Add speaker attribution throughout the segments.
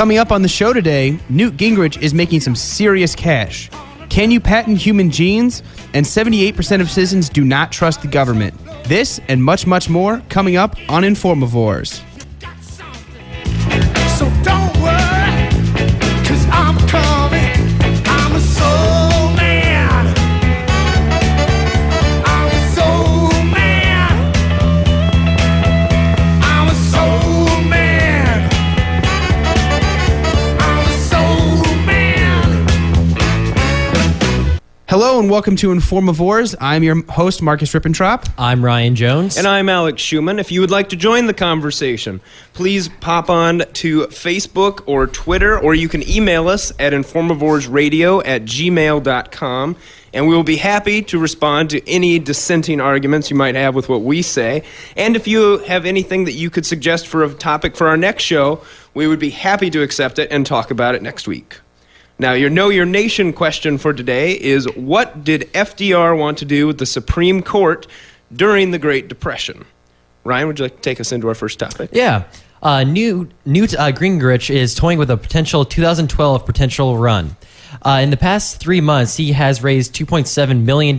Speaker 1: Coming up on the show today, Newt Gingrich is making some serious cash. Can you patent human genes? And 78% of citizens do not trust the government. This and much, much more coming up on Informavores. Hello and welcome to Informavores. I'm your host, Marcus Rippentrop.
Speaker 2: I'm Ryan Jones.
Speaker 3: And I'm Alex Schumann. If you would like to join the conversation, please pop on to Facebook or Twitter, or you can email us at informavoresradio at gmail.com. And we will be happy to respond to any dissenting arguments you might have with what we say. And if you have anything that you could suggest for a topic for our next show, we would be happy to accept it and talk about it next week. Now, your Know Your Nation question for today is What did FDR want to do with the Supreme Court during the Great Depression? Ryan, would you like to take us into our first topic?
Speaker 2: yeah. Uh, Newt, Newt uh, Gingrich is toying with a potential 2012 potential run. Uh, in the past three months, he has raised $2.7 million.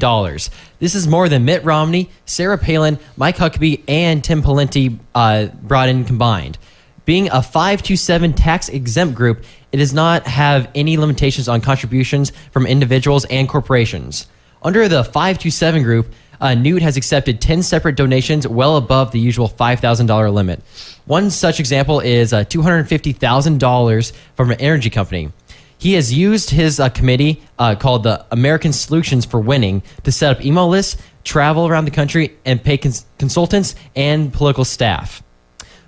Speaker 2: This is more than Mitt Romney, Sarah Palin, Mike Huckabee, and Tim Pawlenty uh, brought in combined. Being a 527 tax exempt group, it does not have any limitations on contributions from individuals and corporations. Under the 527 group, uh, Newt has accepted 10 separate donations well above the usual $5,000 limit. One such example is uh, $250,000 from an energy company. He has used his uh, committee uh, called the American Solutions for Winning to set up email lists, travel around the country, and pay cons- consultants and political staff.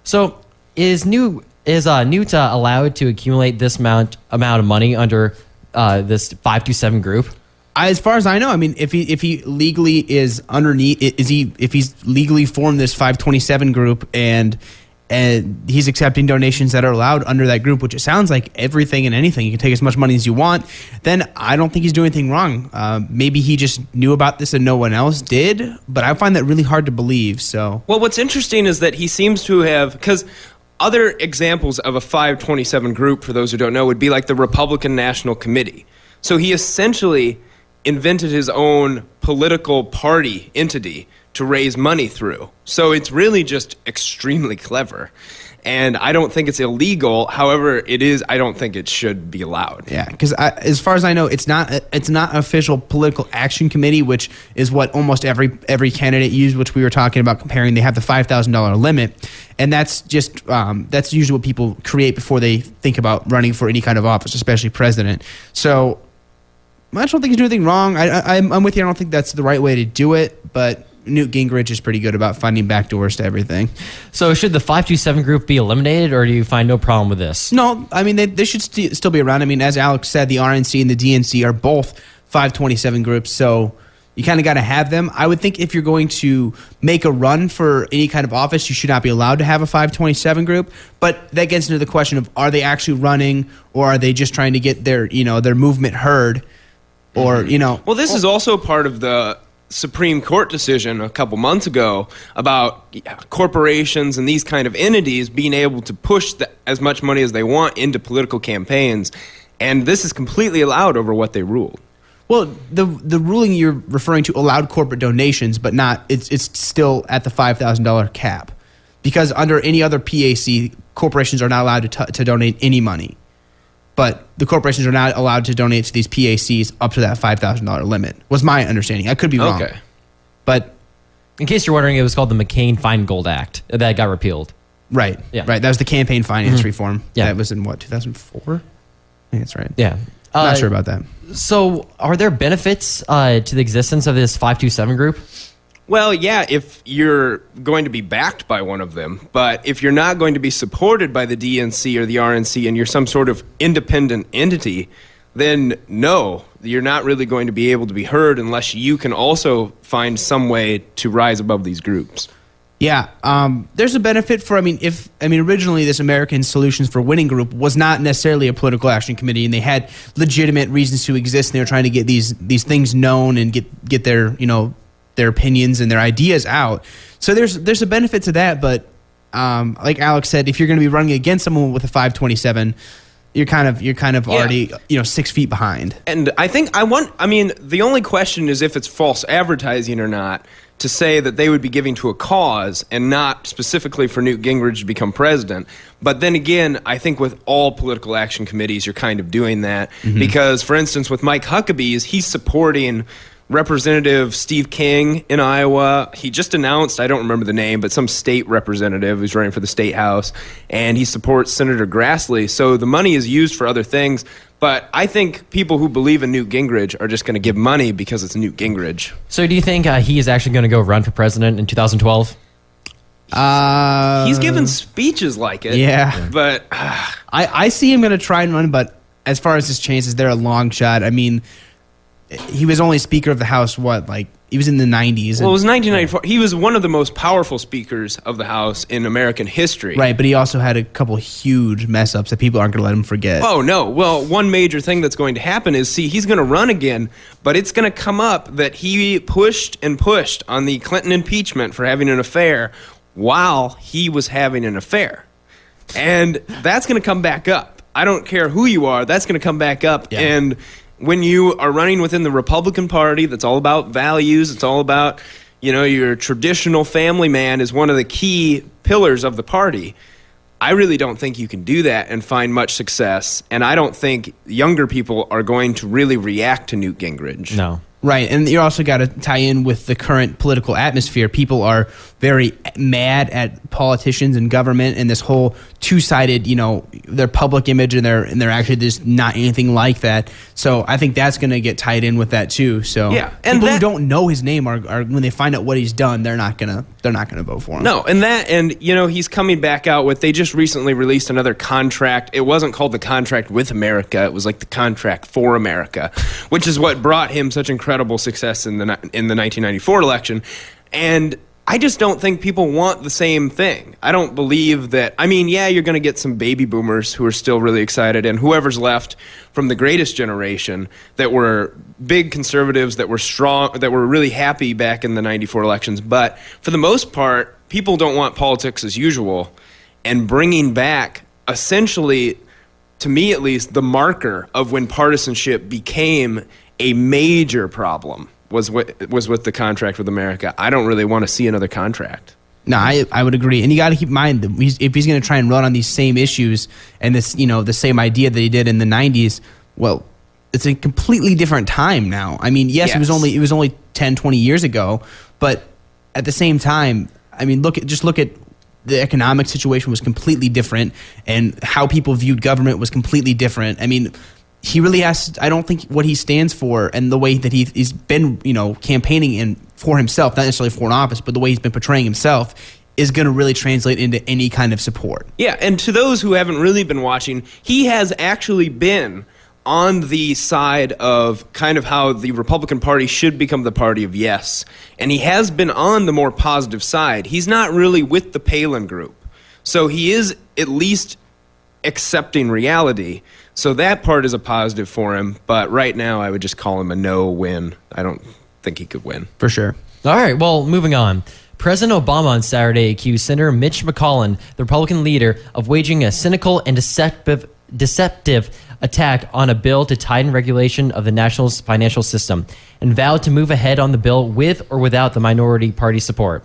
Speaker 2: So, is new is uh, Newt uh, allowed to accumulate this amount amount of money under uh, this five two seven group?
Speaker 1: As far as I know, I mean, if he if he legally is underneath, is he if he's legally formed this 527 group and and he's accepting donations that are allowed under that group, which it sounds like everything and anything. You can take as much money as you want. Then I don't think he's doing anything wrong. Uh, maybe he just knew about this and no one else did, but I find that really hard to believe. So
Speaker 3: Well, what's interesting is that he seems to have, because other examples of a 527 group, for those who don't know, would be like the Republican National Committee. So he essentially invented his own political party entity to raise money through. So it's really just extremely clever. And I don't think it's illegal. However, it is. I don't think it should be allowed.
Speaker 1: Yeah, because as far as I know, it's not it's not an official political action committee, which is what almost every every candidate used. Which we were talking about comparing. They have the five thousand dollar limit, and that's just um, that's usually what people create before they think about running for any kind of office, especially president. So I don't think he's doing anything wrong. I, I, I'm with you. I don't think that's the right way to do it, but Newt Gingrich is pretty good about finding backdoors to everything.
Speaker 2: So, should the five two seven group be eliminated, or do you find no problem with this?
Speaker 1: No, I mean they, they should st- still be around. I mean, as Alex said, the RNC and the DNC are both 527 groups, so you kind of got to have them. I would think if you're going to make a run for any kind of office, you should not be allowed to have a 527 group. But that gets into the question of are they actually running, or are they just trying to get their you know their movement heard, or mm-hmm. you know?
Speaker 3: Well, this is oh also part of the Supreme Court decision a couple months ago about corporations and these kind of entities being able to push the, as much money as they want into political campaigns. And this is completely allowed over what they ruled.
Speaker 1: Well, the the ruling you're referring to allowed corporate donations, but not it's it's still at the five thousand dollar cap, because under any other PAC, corporations are not allowed to t- to donate any money, but the corporations are not allowed to donate to these PACs up to that five thousand dollar limit. Was my understanding. I could be wrong.
Speaker 3: Okay.
Speaker 1: but
Speaker 2: In case you're wondering, it was called the McCain Feingold Act that got repealed.
Speaker 1: right,
Speaker 2: Yeah.
Speaker 1: right. That was the campaign finance reform.
Speaker 2: Yeah.
Speaker 1: that was in what two thousand four. I think that's right.
Speaker 2: Yeah.
Speaker 1: Not
Speaker 2: Uh,
Speaker 1: sure about that.
Speaker 2: So, are there benefits uh, to the existence of this 527 group?
Speaker 3: Well, yeah, if you're going to be backed by one of them, but if you're not going to be supported by the DNC or the RNC and you're some sort of independent entity, then no, you're not really going to be able to be heard unless you can also find some way to rise above these groups.
Speaker 1: Yeah, um, there's a benefit for. I mean, if I mean originally this American Solutions for Winning group was not necessarily a political action committee, and they had legitimate reasons to exist, and they were trying to get these these things known and get get their you know their opinions and their ideas out. So there's there's a benefit to that, but um, like Alex said, if you're going to be running against someone with a 527, you're kind of you're kind of already you know six feet behind.
Speaker 3: And I think I want. I mean, the only question is if it's false advertising or not. To say that they would be giving to a cause and not specifically for Newt Gingrich to become president. But then again, I think with all political action committees, you're kind of doing that because, for instance, with Mike Huckabee's, he's supporting Representative Steve King in Iowa. He just announced, I don't remember the name, but some state representative who's running for the state house, and he supports Senator Grassley. So the money is used for other things. But I think people who believe in Newt Gingrich are just going to give money because it's Newt Gingrich.
Speaker 2: So do you think uh, he is actually going to go run for president in 2012?
Speaker 1: Uh,
Speaker 3: He's given speeches like it.
Speaker 1: yeah.
Speaker 3: But
Speaker 1: I, I see him going to try and run, but as far as his chances, they're a long shot. I mean, he was only Speaker of the House. What like he was in the nineties,
Speaker 3: well, it was 1994. He was one of the most powerful speakers of the House in American history.
Speaker 1: right? But he also had a couple huge mess ups that people aren't going to let him forget.
Speaker 3: Oh no! Well, one major thing that's going to happen is see he's going to run again, but it's going to come up that he pushed and pushed on the Clinton impeachment for having an affair while he was having an affair, and that's going to come back up. I don't care who you are; that's going to come back up.
Speaker 1: Yeah.
Speaker 3: And when you are running within the Republican Party, that's all about values. It's all about you know your traditional family man is one of the key pillars of the party. I really don't think you can do that and find much success. And I don't think younger people are going to really react to Newt Gingrich.
Speaker 2: No.
Speaker 1: Right, and you also got to tie in with the current political atmosphere. People are very mad at politicians and government, and this whole two-sided, you know, their public image and their and they're actually just not anything like that. So I think that's going to get tied in with that too. So
Speaker 3: Yeah, and
Speaker 1: people
Speaker 3: that-
Speaker 1: who don't know his name are, are when they find out what he's done, they're not gonna they're not gonna vote for him.
Speaker 3: No, and that, and you know, he's coming back out with. They just recently released another contract. It wasn't called the contract with America. It was like the contract for America, which is what brought him such incredible success in the in the 1994 election. And I just don't think people want the same thing. I don't believe that. I mean, yeah, you're going to get some baby boomers who are still really excited, and whoever's left from the greatest generation that were big conservatives, that were strong, that were really happy back in the 94 elections. But for the most part, people don't want politics as usual. And bringing back essentially, to me at least, the marker of when partisanship became a major problem was what was with the contract with America. I don't really want to see another contract.
Speaker 1: No, I, I would agree, and you got to keep in mind that he's, if he's going to try and run on these same issues and this you know the same idea that he did in the '90s, well, it's a completely different time now. I mean, yes, it was only it was only 10, 20 years ago, but at the same time, I mean, look at just look at the economic situation was completely different, and how people viewed government was completely different. I mean. He really has. I don't think what he stands for and the way that he, he's been, you know, campaigning in for himself, not necessarily for an office, but the way he's been portraying himself, is going to really translate into any kind of support.
Speaker 3: Yeah, and to those who haven't really been watching, he has actually been on the side of kind of how the Republican Party should become the party of yes. And he has been on the more positive side. He's not really with the Palin group. So he is at least accepting reality. So that part is a positive for him. But right now, I would just call him a no win. I don't think he could win.
Speaker 1: For sure.
Speaker 2: All right, well, moving on. President Obama on Saturday accused Senator Mitch McConnell, the Republican leader, of waging a cynical and deceptive, deceptive attack on a bill to tighten regulation of the national's financial system and vowed to move ahead on the bill with or without the minority party support.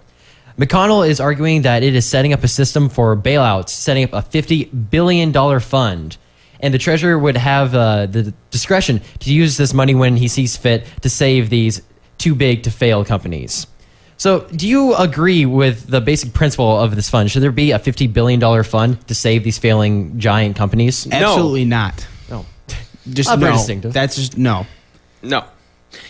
Speaker 2: McConnell is arguing that it is setting up a system for bailouts, setting up a $50 billion fund. And the treasurer would have uh, the discretion to use this money when he sees fit to save these too big to fail companies. So, do you agree with the basic principle of this fund? Should there be a $50 billion fund to save these failing giant companies?
Speaker 1: Absolutely not.
Speaker 2: No.
Speaker 1: Just
Speaker 2: Uh, very
Speaker 1: no.
Speaker 2: distinctive.
Speaker 1: That's just no.
Speaker 3: No.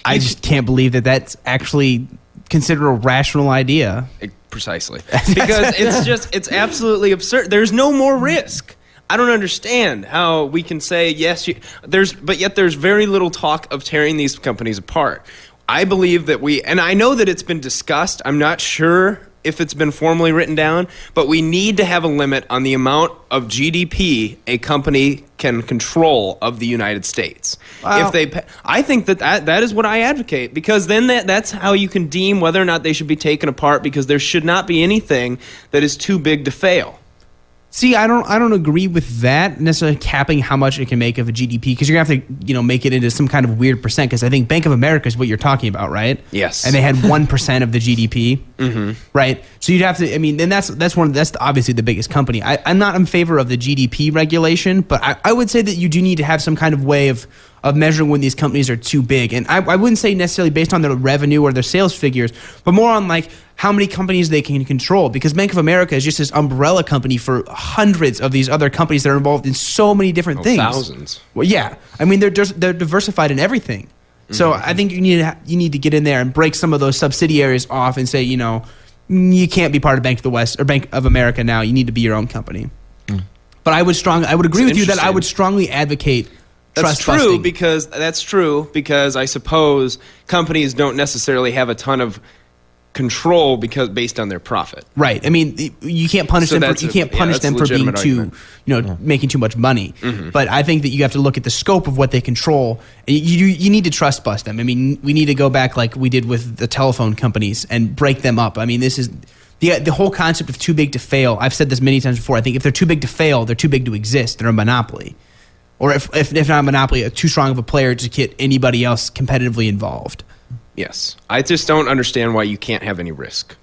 Speaker 1: I just can't believe that that's actually considered a rational idea.
Speaker 3: Precisely. Because it's just, it's absolutely absurd. There's no more risk. I don't understand how we can say, yes, you, there's, but yet there's very little talk of tearing these companies apart. I believe that we, and I know that it's been discussed. I'm not sure if it's been formally written down, but we need to have a limit on the amount of GDP a company can control of the United States.
Speaker 1: Wow.
Speaker 3: If they, I think that, that that is what I advocate because then that, that's how you can deem whether or not they should be taken apart because there should not be anything that is too big to fail.
Speaker 1: See, I don't, I don't agree with that necessarily capping how much it can make of a GDP because you're gonna have to, you know, make it into some kind of weird percent. Because I think Bank of America is what you're talking about, right?
Speaker 3: Yes.
Speaker 1: And they had one percent of the GDP, mm-hmm. right? So you'd have to. I mean, and that's that's one. That's obviously the biggest company. I, I'm not in favor of the GDP regulation, but I, I would say that you do need to have some kind of way of of measuring when these companies are too big. And I, I wouldn't say necessarily based on their revenue or their sales figures, but more on like how many companies they can control. Because Bank of America is just this umbrella company for hundreds of these other companies that are involved in so many different
Speaker 3: Oh,
Speaker 1: things.
Speaker 3: thousands.
Speaker 1: Well, yeah. I mean, they're dis- they're diversified in everything. So
Speaker 3: Mm-hmm.
Speaker 1: I think you need to you need to get in there and break some of those subsidiaries off and say, you know, "Mm, you can't be part of Bank of the West or Bank of America now. You need to be your own company. But I would strong I would agree
Speaker 3: It's
Speaker 1: with you that I would strongly advocate
Speaker 3: That's
Speaker 1: trust busting.
Speaker 3: because that's true because I suppose companies don't necessarily have a ton of control because based on their profit.
Speaker 1: Right. I mean, you can't punish
Speaker 3: So
Speaker 1: them. For, you can't
Speaker 3: yeah,
Speaker 1: punish
Speaker 3: a
Speaker 1: them for being too,
Speaker 3: argument.
Speaker 1: you know, making too much money. Mm-hmm. But I think that you have to look at the scope of what they control. And you you need to trust bust them. I mean, we need to go back like we did with the telephone companies and break them up. I mean, this is the the whole concept of too big to fail. I've said this many times before. I think if they're too big to fail, they're too big to exist. They're a monopoly. Or if, if, if not a monopoly, a too strong of a player to get anybody else competitively involved.
Speaker 3: Yes. I just don't understand why you can't have any risk.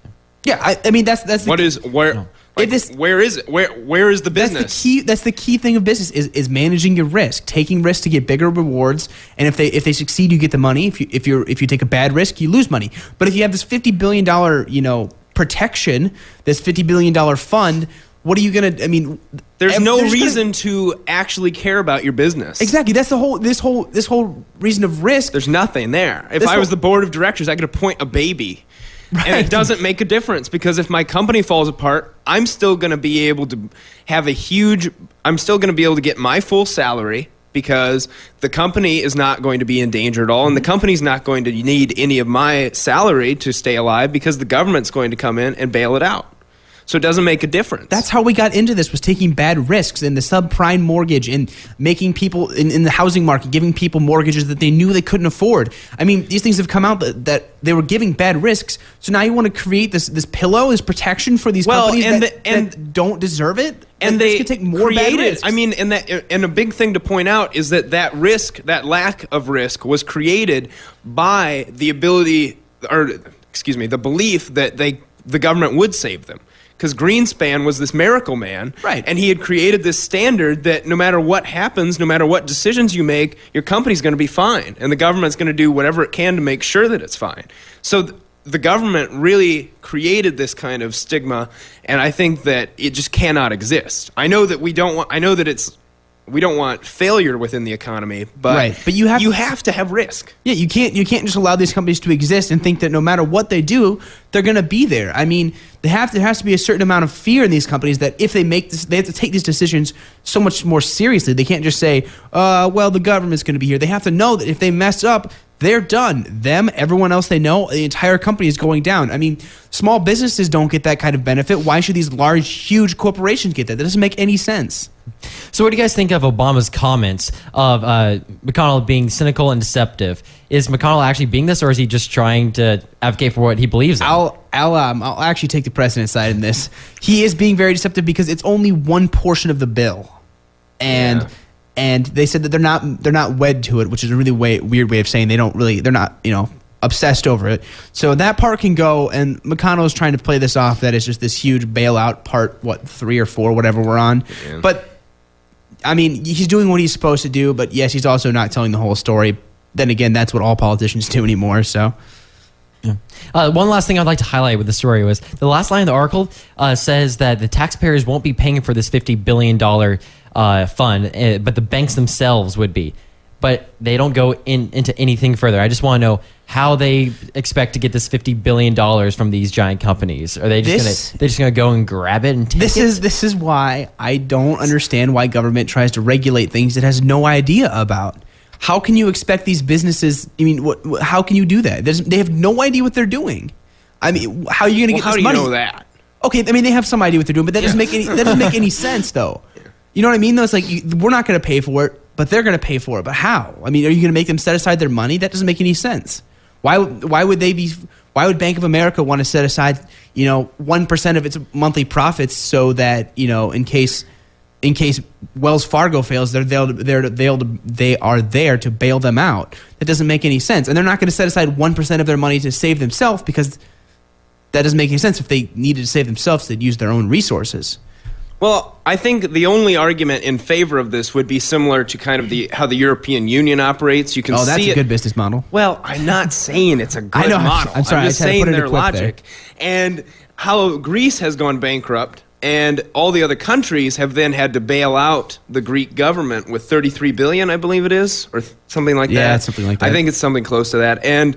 Speaker 1: Yeah, I, I mean that's that's the
Speaker 3: What is where like,
Speaker 1: this-
Speaker 3: where is it? Where where is the business?
Speaker 1: That's the key. That's the key thing of business is, is managing your risk, taking risks to get bigger rewards. And if they if they succeed, you get the money. If you if you if you take a bad risk, you lose money. But if you have this fifty billion dollar you know protection, this fifty billion dollar fund, what are you gonna? I mean,
Speaker 3: There's no
Speaker 1: they're just gonna-
Speaker 3: reason to actually care about your business.
Speaker 1: exactly. That's the whole this whole this whole reason of risk.
Speaker 3: There's nothing there. If I was the board of directors, I could appoint a baby. And it doesn't make a difference because if my company falls apart, I'm still going to be able to have a huge, I'm still going to be able to get my full salary because the company is not going to be in danger at all. And the mm-hmm. company's not going to need any of my salary to stay alive because the government's going to come in and bail it out. So it doesn't make a difference.
Speaker 1: That's how we got into this was taking bad risks in the subprime mortgage and making people in, in the housing market giving people mortgages that they knew they couldn't afford. I mean, these things have come out that, that they were giving bad risks. So now you want to create this this pillow, this protection for these
Speaker 3: Well,
Speaker 1: companies
Speaker 3: and
Speaker 1: that,
Speaker 3: the- and-
Speaker 1: that don't deserve it.
Speaker 3: and
Speaker 1: That
Speaker 3: they
Speaker 1: could take more bad risks.
Speaker 3: I mean, and that and a big thing to point out is that that risk, that lack of risk, was created by the ability, or excuse me, the belief that they the government would save them. Because Greenspan was this miracle man,
Speaker 1: Right.
Speaker 3: And he had created this standard that no matter what happens, no matter what decisions you make, your company's going to be fine, and the government's going to do whatever it can to make sure that it's fine. So. Th- the government really created this kind of stigma and i think that it just cannot exist i know that we don't want i know that it's we don't want failure within the economy but
Speaker 1: Right, but you have
Speaker 3: you
Speaker 1: to-
Speaker 3: have to have risk
Speaker 1: Yeah, you can't you can't just allow these companies to exist and think that no matter what they do, they're going to be there. I mean, they have there has to be a certain amount of fear in these companies that if they make this, they have to take these decisions so much more seriously. They can't just say, uh, "Well, the government's going to be here." They have to know that if they mess up, they're done. Them, everyone else they know, the entire company is going down. I mean, small businesses don't get that kind of benefit. Why should these large, huge corporations get that? That doesn't make any sense.
Speaker 2: So, what do you guys think of Obama's comments of uh, McConnell being cynical and deceptive? Is McConnell actually being this, or is he just trying to advocate for what he believes in?
Speaker 1: I'll I'll um, I'll actually take the precedent side in this. He is being very deceptive because it's only one portion of the bill, and
Speaker 3: Yeah.
Speaker 1: And they said that they're not they're not wed to it, which is a really way, weird way of saying they don't really they're not you know obsessed over it. So that part can go, and McConnell is trying to play this off that it's just this huge bailout part, what three or four, whatever we're on,
Speaker 3: Yeah.
Speaker 1: but. I mean, he's doing what he's supposed to do, but yes, he's also not telling the whole story. Then again, that's what all politicians do anymore. So,
Speaker 2: Uh, one last thing I'd like to highlight with the story was the last line of the article uh, says that the taxpayers won't be paying for this $50 billion uh, fund, uh, but the banks themselves would be. But they don't go in, into anything further. I just want to know how they expect to get this $50 billion from these giant companies. Are they just
Speaker 1: This-
Speaker 2: gonna, they're just going to go and grab it and take
Speaker 1: this
Speaker 2: it?
Speaker 1: is this is why I don't understand why government tries to regulate things it has no idea about. How can you expect these businesses? I mean, what, what- how can you do that? There's, they have no idea what they're doing. I mean, how are you going to
Speaker 3: well,
Speaker 1: get
Speaker 3: how
Speaker 1: this
Speaker 3: do you
Speaker 1: money?
Speaker 3: know that
Speaker 1: Okay, I mean they have some idea what they're doing, but that doesn't make any that doesn't make any sense though. You know what I mean? Though it's like you, we're not going to pay for it, but they're going to pay for it. But how? I mean, are you going to make them set aside their money? That doesn't make any sense. Why? Why would they be? Why would Bank of America want to set aside, you know, one percent of its monthly profits so that you know, in case in case Wells Fargo fails, they're they'll, they're they'll they are there to bail them out. That doesn't make any sense, and they're not going to set aside one percent of their money to save themselves because that doesn't make any sense. If they needed to save themselves, they'd use their own resources.
Speaker 3: Well, I think the only argument in favor of this would be similar to kind of the how the European Union operates. You can see.
Speaker 1: Oh, that's a
Speaker 3: it-
Speaker 1: good business model.
Speaker 3: Well, I'm not saying it's a good
Speaker 1: I know, I'm-
Speaker 3: model.
Speaker 1: I'm sorry, I
Speaker 3: just saying
Speaker 1: put it in
Speaker 3: their
Speaker 1: quick there.
Speaker 3: logic. And how Greece has gone bankrupt and all the other countries have then had to bail out the Greek government with 33 billion, I believe it is, or something like
Speaker 1: Yeah,
Speaker 3: that.
Speaker 1: it's something like that.
Speaker 3: I think it's something close to that. And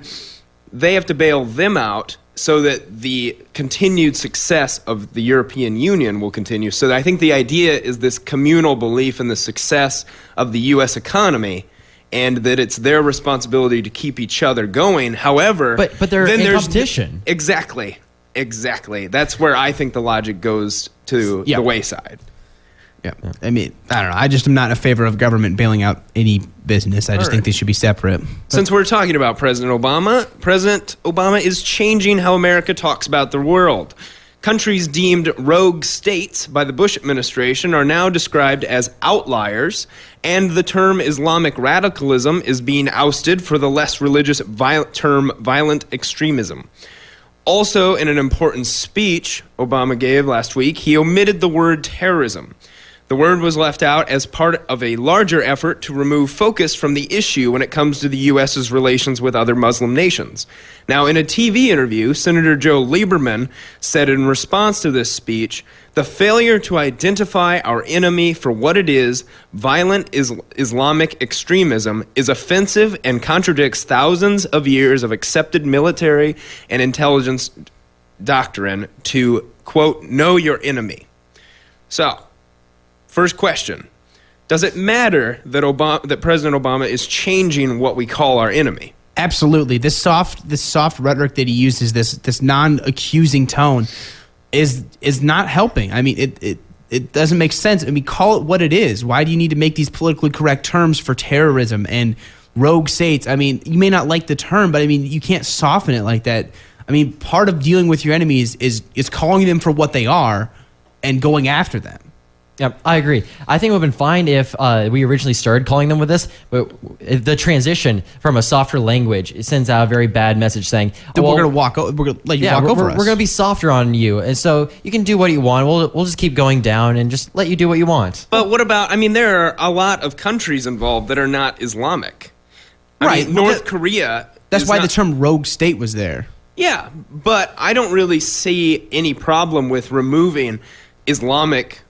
Speaker 3: they have to bail them out so that the continued success of the European Union will continue. So I think the idea is this communal belief in the success of the U.S. economy. And that it's their responsibility to keep each other going. However,
Speaker 2: But- but they're
Speaker 3: then
Speaker 2: in
Speaker 3: there's-
Speaker 2: competition.
Speaker 3: Exactly, exactly. That's where I think the logic goes to
Speaker 1: Yeah.
Speaker 3: the wayside.
Speaker 1: Yeah. I mean, I don't know. I just am not in favor of government bailing out any business. I just
Speaker 3: All
Speaker 1: think
Speaker 3: right.
Speaker 1: they should be separate.
Speaker 3: Since we're talking about President Obama, President Obama is changing how America talks about the world. Countries deemed rogue states by the Bush administration are now described as outliers, and the term Islamic radicalism is being ousted for the less religious viol- term violent extremism. Also, in an important speech Obama gave last week, he omitted the word terrorism. The word was left out as part of a larger effort to remove focus from the issue when it comes to the U.S.'s relations with other Muslim nations. Now, in a TV interview, Senator Joe Lieberman said in response to this speech, the failure to identify our enemy for what it is, violent is- Islamic extremism, is offensive and contradicts thousands of years of accepted military and intelligence doctrine to, quote, know your enemy. So, first question Does it matter that, Obama, that President Obama is changing what we call our enemy?
Speaker 1: Absolutely. This soft this soft rhetoric that he uses, this this non accusing tone, is is not helping. I mean, it, it it doesn't make sense. I mean, call it what it is. Why do you need to make these politically correct terms for terrorism and rogue states? I mean, you may not like the term, but I mean, you can't soften it like that. I mean, part of dealing with your enemies is is calling them for what they are and going after them.
Speaker 2: Yep, I agree. I think it would have been fine if uh, we originally started calling them with this, but the transition from a softer language it sends out a very bad message saying,
Speaker 1: Then
Speaker 2: well,
Speaker 1: we're gonna walk. o- We're gonna let you
Speaker 2: yeah,
Speaker 1: walk
Speaker 2: we're,
Speaker 1: over
Speaker 2: we're,
Speaker 1: us.
Speaker 2: we're going to be softer on you, and so you can do what you want. We'll we'll just keep going down and just let you do what you want.
Speaker 3: But what about, I mean, there are a lot of countries involved that are not Islamic. I
Speaker 1: Right,
Speaker 3: mean,
Speaker 1: well,
Speaker 3: North
Speaker 1: that-
Speaker 3: Korea.
Speaker 1: That's
Speaker 3: is
Speaker 1: why the term rogue state was there.
Speaker 3: Yeah, but I don't really see any problem with removing Islamic.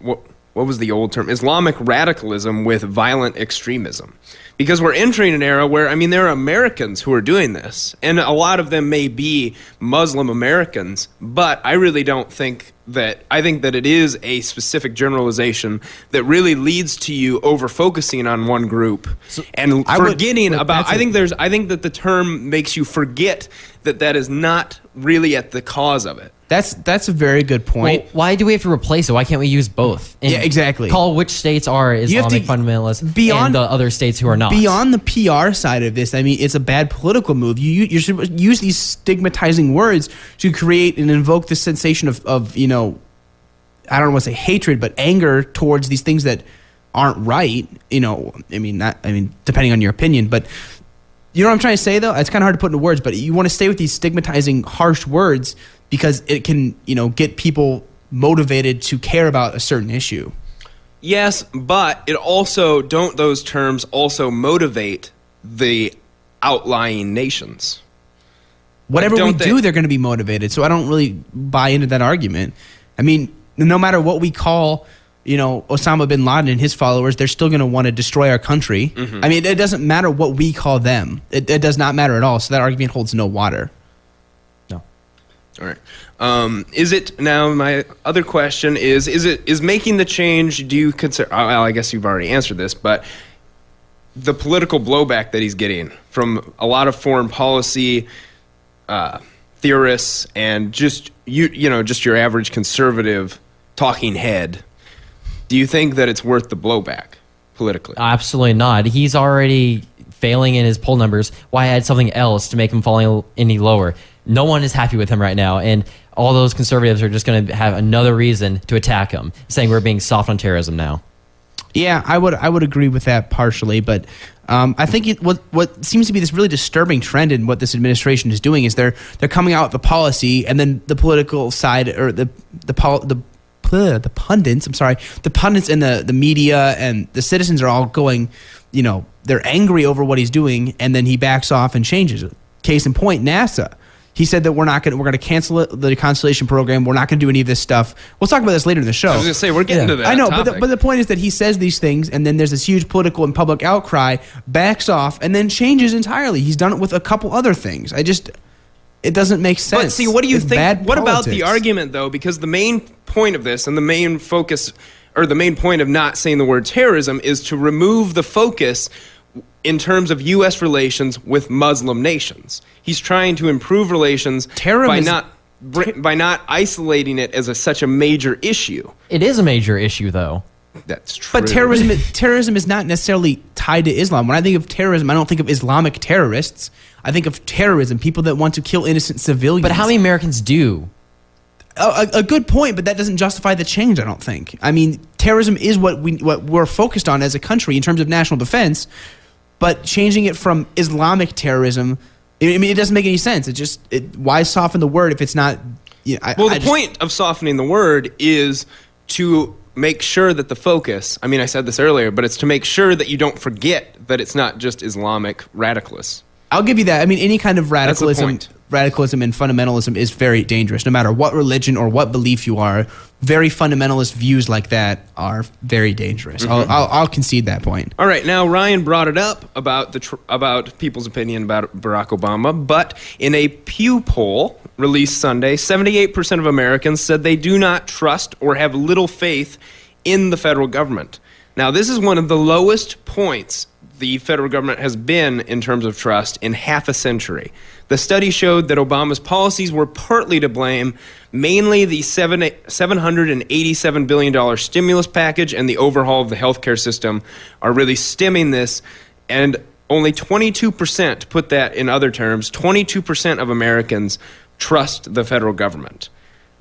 Speaker 3: What, what was the old term? Islamic radicalism with violent extremism. Because we're entering an era where, I mean, there are Americans who are doing this, and a lot of them may be Muslim Americans, but I really don't think that, I think that it is a specific generalization that really leads to you over focusing on one group and
Speaker 1: I would-
Speaker 3: forgetting about, I think there's I think that the term makes you forget that that is not really at the cause of it.
Speaker 1: That's that's a very good point.
Speaker 2: Well, why do we have to replace it? Why can't we use both? And
Speaker 1: Yeah, exactly.
Speaker 2: Call which states are Islamic fundamentalists
Speaker 1: beyond-
Speaker 2: and the other states who are not.
Speaker 1: Beyond the PR side of this, I mean, it's a bad political move. You you, should use these stigmatizing words to create and invoke this sensation of, of you know, I don't want to say hatred, but anger towards these things that aren't right. You know, I mean, not I mean, depending on your opinion, but you know what I'm trying to say though. It's kind of hard to put into words, but you want to stay with these stigmatizing, harsh words because it can you know get people motivated to care about a certain issue.
Speaker 3: Yes, but it also don't those terms also motivate the outlying nations.
Speaker 1: whatever we
Speaker 3: they-
Speaker 1: do, they're going to be motivated. So I don't really buy into that argument. I mean, no matter what we call, you know, Osama bin Laden and his followers, they're still going to want to destroy our country.
Speaker 3: Mm-hmm.
Speaker 1: I mean, it doesn't matter what we call them. It, it does not matter at all. So that argument holds no water.
Speaker 3: All right. Um, is it now? My other question is: Is it is making the change? Do you consider? oh, Well, I guess you've already answered this, but the political blowback that he's getting from a lot of foreign policy uh, theorists and just you, you know, just your average conservative talking head. Do you think that it's worth the blowback politically?
Speaker 2: Absolutely not. He's already failing in his poll numbers. Why add something else to make him fall any- any lower? No one is happy with him right now, and all those conservatives are just going to have another reason to attack him, saying we're being soft on terrorism now.
Speaker 1: Yeah, I would I would agree with that partially, but um, I think it, what what seems to be this really disturbing trend in what this administration is doing is they're they're coming out with the policy, and then the political side or the the pol- the the pundits, I'm sorry, the pundits and the the media and the citizens are all going, you know, they're angry over what he's doing, and then he backs off and changes it. Case in point, NASA. He said that we're not going to we're going to cancel it, the Constellation program. We're not going to do any of this stuff. We'll talk about this later in the show.
Speaker 3: I was gonna say we're getting
Speaker 2: Yeah.
Speaker 3: to that.
Speaker 1: I know, but the, but the point is that he says these things, and then there's this huge political and public outcry, backs off, and then changes entirely. He's done it with a couple other things. I just, it doesn't make sense.
Speaker 3: But see, what do you
Speaker 1: It's
Speaker 3: think?
Speaker 1: bad
Speaker 3: What about the argument, though? Because the main point of this and the main focus, or the main point of not saying the word terrorism, is to remove the focus in terms of U.S. relations with Muslim nations. He's trying to improve relations
Speaker 1: Terrorism
Speaker 3: by not by not isolating it as a, such a major issue.
Speaker 2: It is a major issue, though.
Speaker 3: That's true.
Speaker 1: But terrorism, terrorism is not necessarily tied to Islam. When I think of terrorism, I don't think of Islamic terrorists. I think of terrorism, people that want to kill innocent civilians.
Speaker 2: But how many Americans do?
Speaker 1: a, a- a good point, but that doesn't justify the change. I don't think. I mean, terrorism is what we what we're focused on as a country in terms of national defense, but changing it from Islamic terrorism, I mean, it doesn't make any sense. It just it, why soften the word if it's not? You know, I,
Speaker 3: Well, the
Speaker 1: just-
Speaker 3: point of softening the word is to make sure that the focus, I mean, I said this earlier, but it's to make sure that you don't forget that it's not just Islamic radicalists.
Speaker 1: I'll give you that. I mean, any kind of radicalism,
Speaker 3: point.
Speaker 1: Radicalism and fundamentalism is very dangerous. No matter what religion or what belief you are, very fundamentalist views like that are very dangerous. I'll, mm-hmm. I'll, I'll concede that point.
Speaker 3: All right, now Ryan brought it up about the tr- about people's opinion about Barack Obama, but in a Pew poll released Sunday, 78% of Americans said they do not trust or have little faith in the federal government. Now, this is one of the lowest points the federal government has been in terms of trust in half a century. The study showed that Obama's policies were partly to blame, mainly the seven, $787 billion stimulus package and the overhaul of the healthcare system are really stemming this. And only 22%, to put that in other terms, 22% of Americans trust the federal government.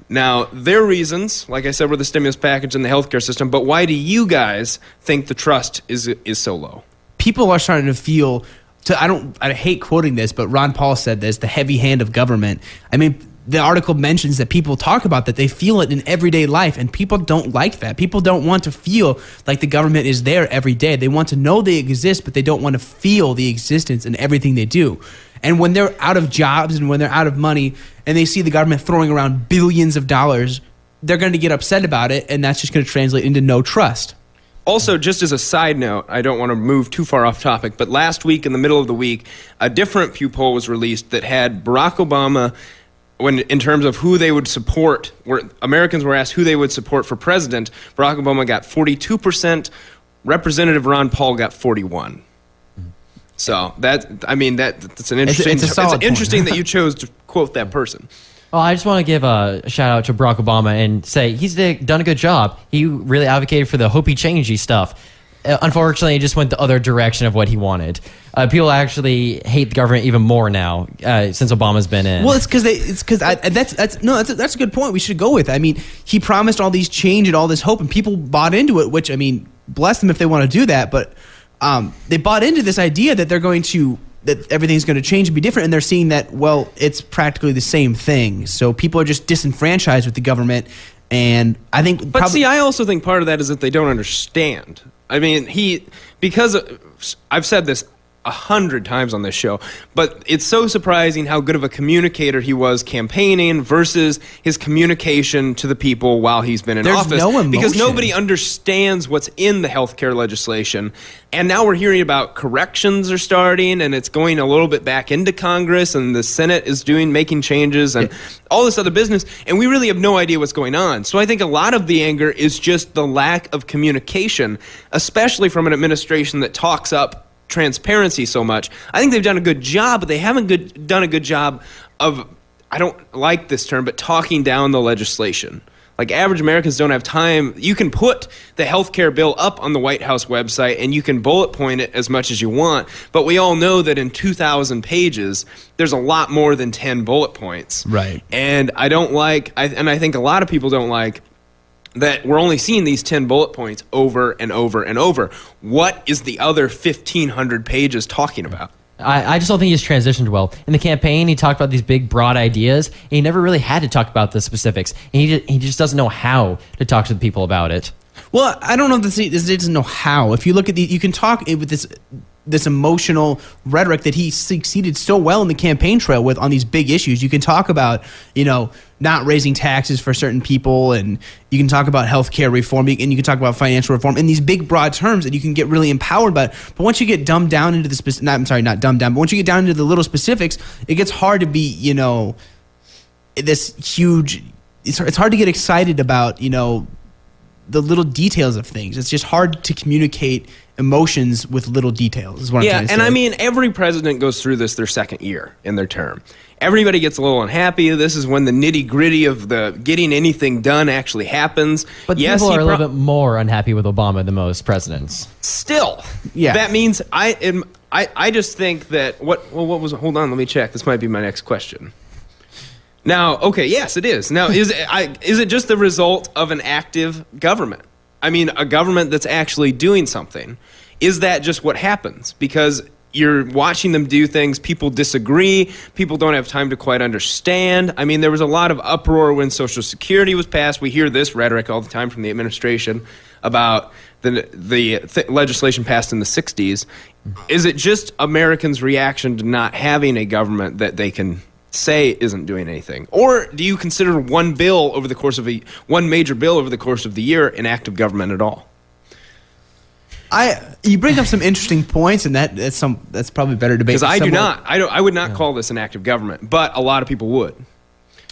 Speaker 3: Now, their reasons, like I said, were the stimulus package and the healthcare system, but why do you guys think the trust is, is so low?
Speaker 1: people are starting to feel to I don't I hate quoting this, but Ron Paul said this, the heavy hand of government. I mean, the article mentions that people talk about that they feel it in everyday life and people don't like that. People don't want to feel like the government is there every day. They want to know they exist, but they don't want to feel the existence in everything they do. And when they're out of jobs and when they're out of money and they see the government throwing around billions of dollars, they're going to get upset about it and that's just going to translate into no trust.
Speaker 3: Also, just as a side note, I don't want to move too far off topic, but last week, in the middle of the week, a different Pew poll was released that had Barack Obama, when in terms of who they would support, where Americans were asked who they would support for president, Barack Obama got 42%, Representative Ron Paul got 41. So that I mean that that's an
Speaker 1: It's a-
Speaker 3: interesting.
Speaker 1: it's a solid point.
Speaker 3: interesting that you chose to quote that person.
Speaker 2: Well, I just want to give a shout out to Barack Obama and say he's done a good job. He really advocated for the Hopi changey stuff. Uh, unfortunately, it just went the other direction of what he wanted. Uh, people actually hate the government even more now uh, since Obama's been in.
Speaker 1: Well, it's because. It's because that's that's no. That's a, that's a good point. We should go with. I mean, he promised all these change and all this hope, and people bought into it. Which I mean, bless them if they want to do that. But um, they bought into this idea that they're going to that everything's going to change and be different, and they're seeing that well, it's practically the same thing. So people are just disenfranchised with the government, and I think.
Speaker 3: But see, I also think part of that is that they don't understand. I mean, he because of, I've said this a hundred times on this show, but it's so surprising how good of a communicator he was campaigning versus his communication to the people while he's been in
Speaker 1: There's
Speaker 3: office.
Speaker 1: no
Speaker 3: because nobody understands what's in the healthcare legislation, and now we're hearing about corrections are starting, and it's going a little bit back into Congress, and the Senate is doing making changes, and all this other business, and we really have no idea what's going on. So I think a lot of the anger is just the lack of communication, especially from an administration that talks up transparency so much. I think they've done a good job, but they haven't good, done a good job of I don't like this term, but talking down the legislation. Like average Americans don't have time. You can put the healthcare bill up on the White House website and you can bullet point it as much as you want, but we all know that in 2000 pages there's a lot more than 10 bullet points.
Speaker 1: Right.
Speaker 3: And I don't like I, and I think a lot of people don't like that we're only seeing these 10 bullet points over and over and over. What is the other 1500 pages talking about?
Speaker 2: I, I just don't think he's transitioned well. In the campaign, he talked about these big, broad ideas, and he never really had to talk about the specifics. And he, ju- he just doesn't know how to talk to the people about it.
Speaker 1: Well, I don't know if this, this doesn't know how. If you look at the, you can talk eh, with this this emotional rhetoric that he succeeded so well in the campaign trail with on these big issues. You can talk about, you know, not raising taxes for certain people, and you can talk about healthcare reform, and you can talk about financial reform in these big, broad terms, and you can get really empowered by. But once you get dumbed down into the specific, not, I'm sorry, not dumbed down, but once you get down into the little specifics, it gets hard to be, you know, this huge. It's, it's hard to get excited about, you know, the little details of things. It's just hard to communicate emotions with little details. Is what I'm
Speaker 3: Yeah,
Speaker 1: trying to
Speaker 3: and
Speaker 1: say.
Speaker 3: I mean, every president goes through this their second year in their term. Everybody gets a little unhappy. This is when the nitty gritty of the getting anything done actually happens.
Speaker 2: But
Speaker 3: yes,
Speaker 2: people
Speaker 3: he
Speaker 2: are a little bit more unhappy with Obama than most presidents.
Speaker 3: still.
Speaker 1: Yeah.
Speaker 3: that means I am. I, I just think that what well what was hold on let me check this might be my next question. Now okay yes it is. Now is I is it just the result of an active government? I mean a government that's actually doing something. Is that just what happens? Because you're watching them do things people disagree people don't have time to quite understand. I mean there was a lot of uproar when social security was passed. We hear this rhetoric all the time from the administration about the the th- legislation passed in the 60s is it just americans reaction to not having a government that they can say isn't doing anything or do you consider one bill over the course of a one major bill over the course of the year an act of government at all
Speaker 1: I you bring up some interesting points, and that that's some that's probably better debate.
Speaker 3: because i do not i don't i would not call this an act of government but a lot of people would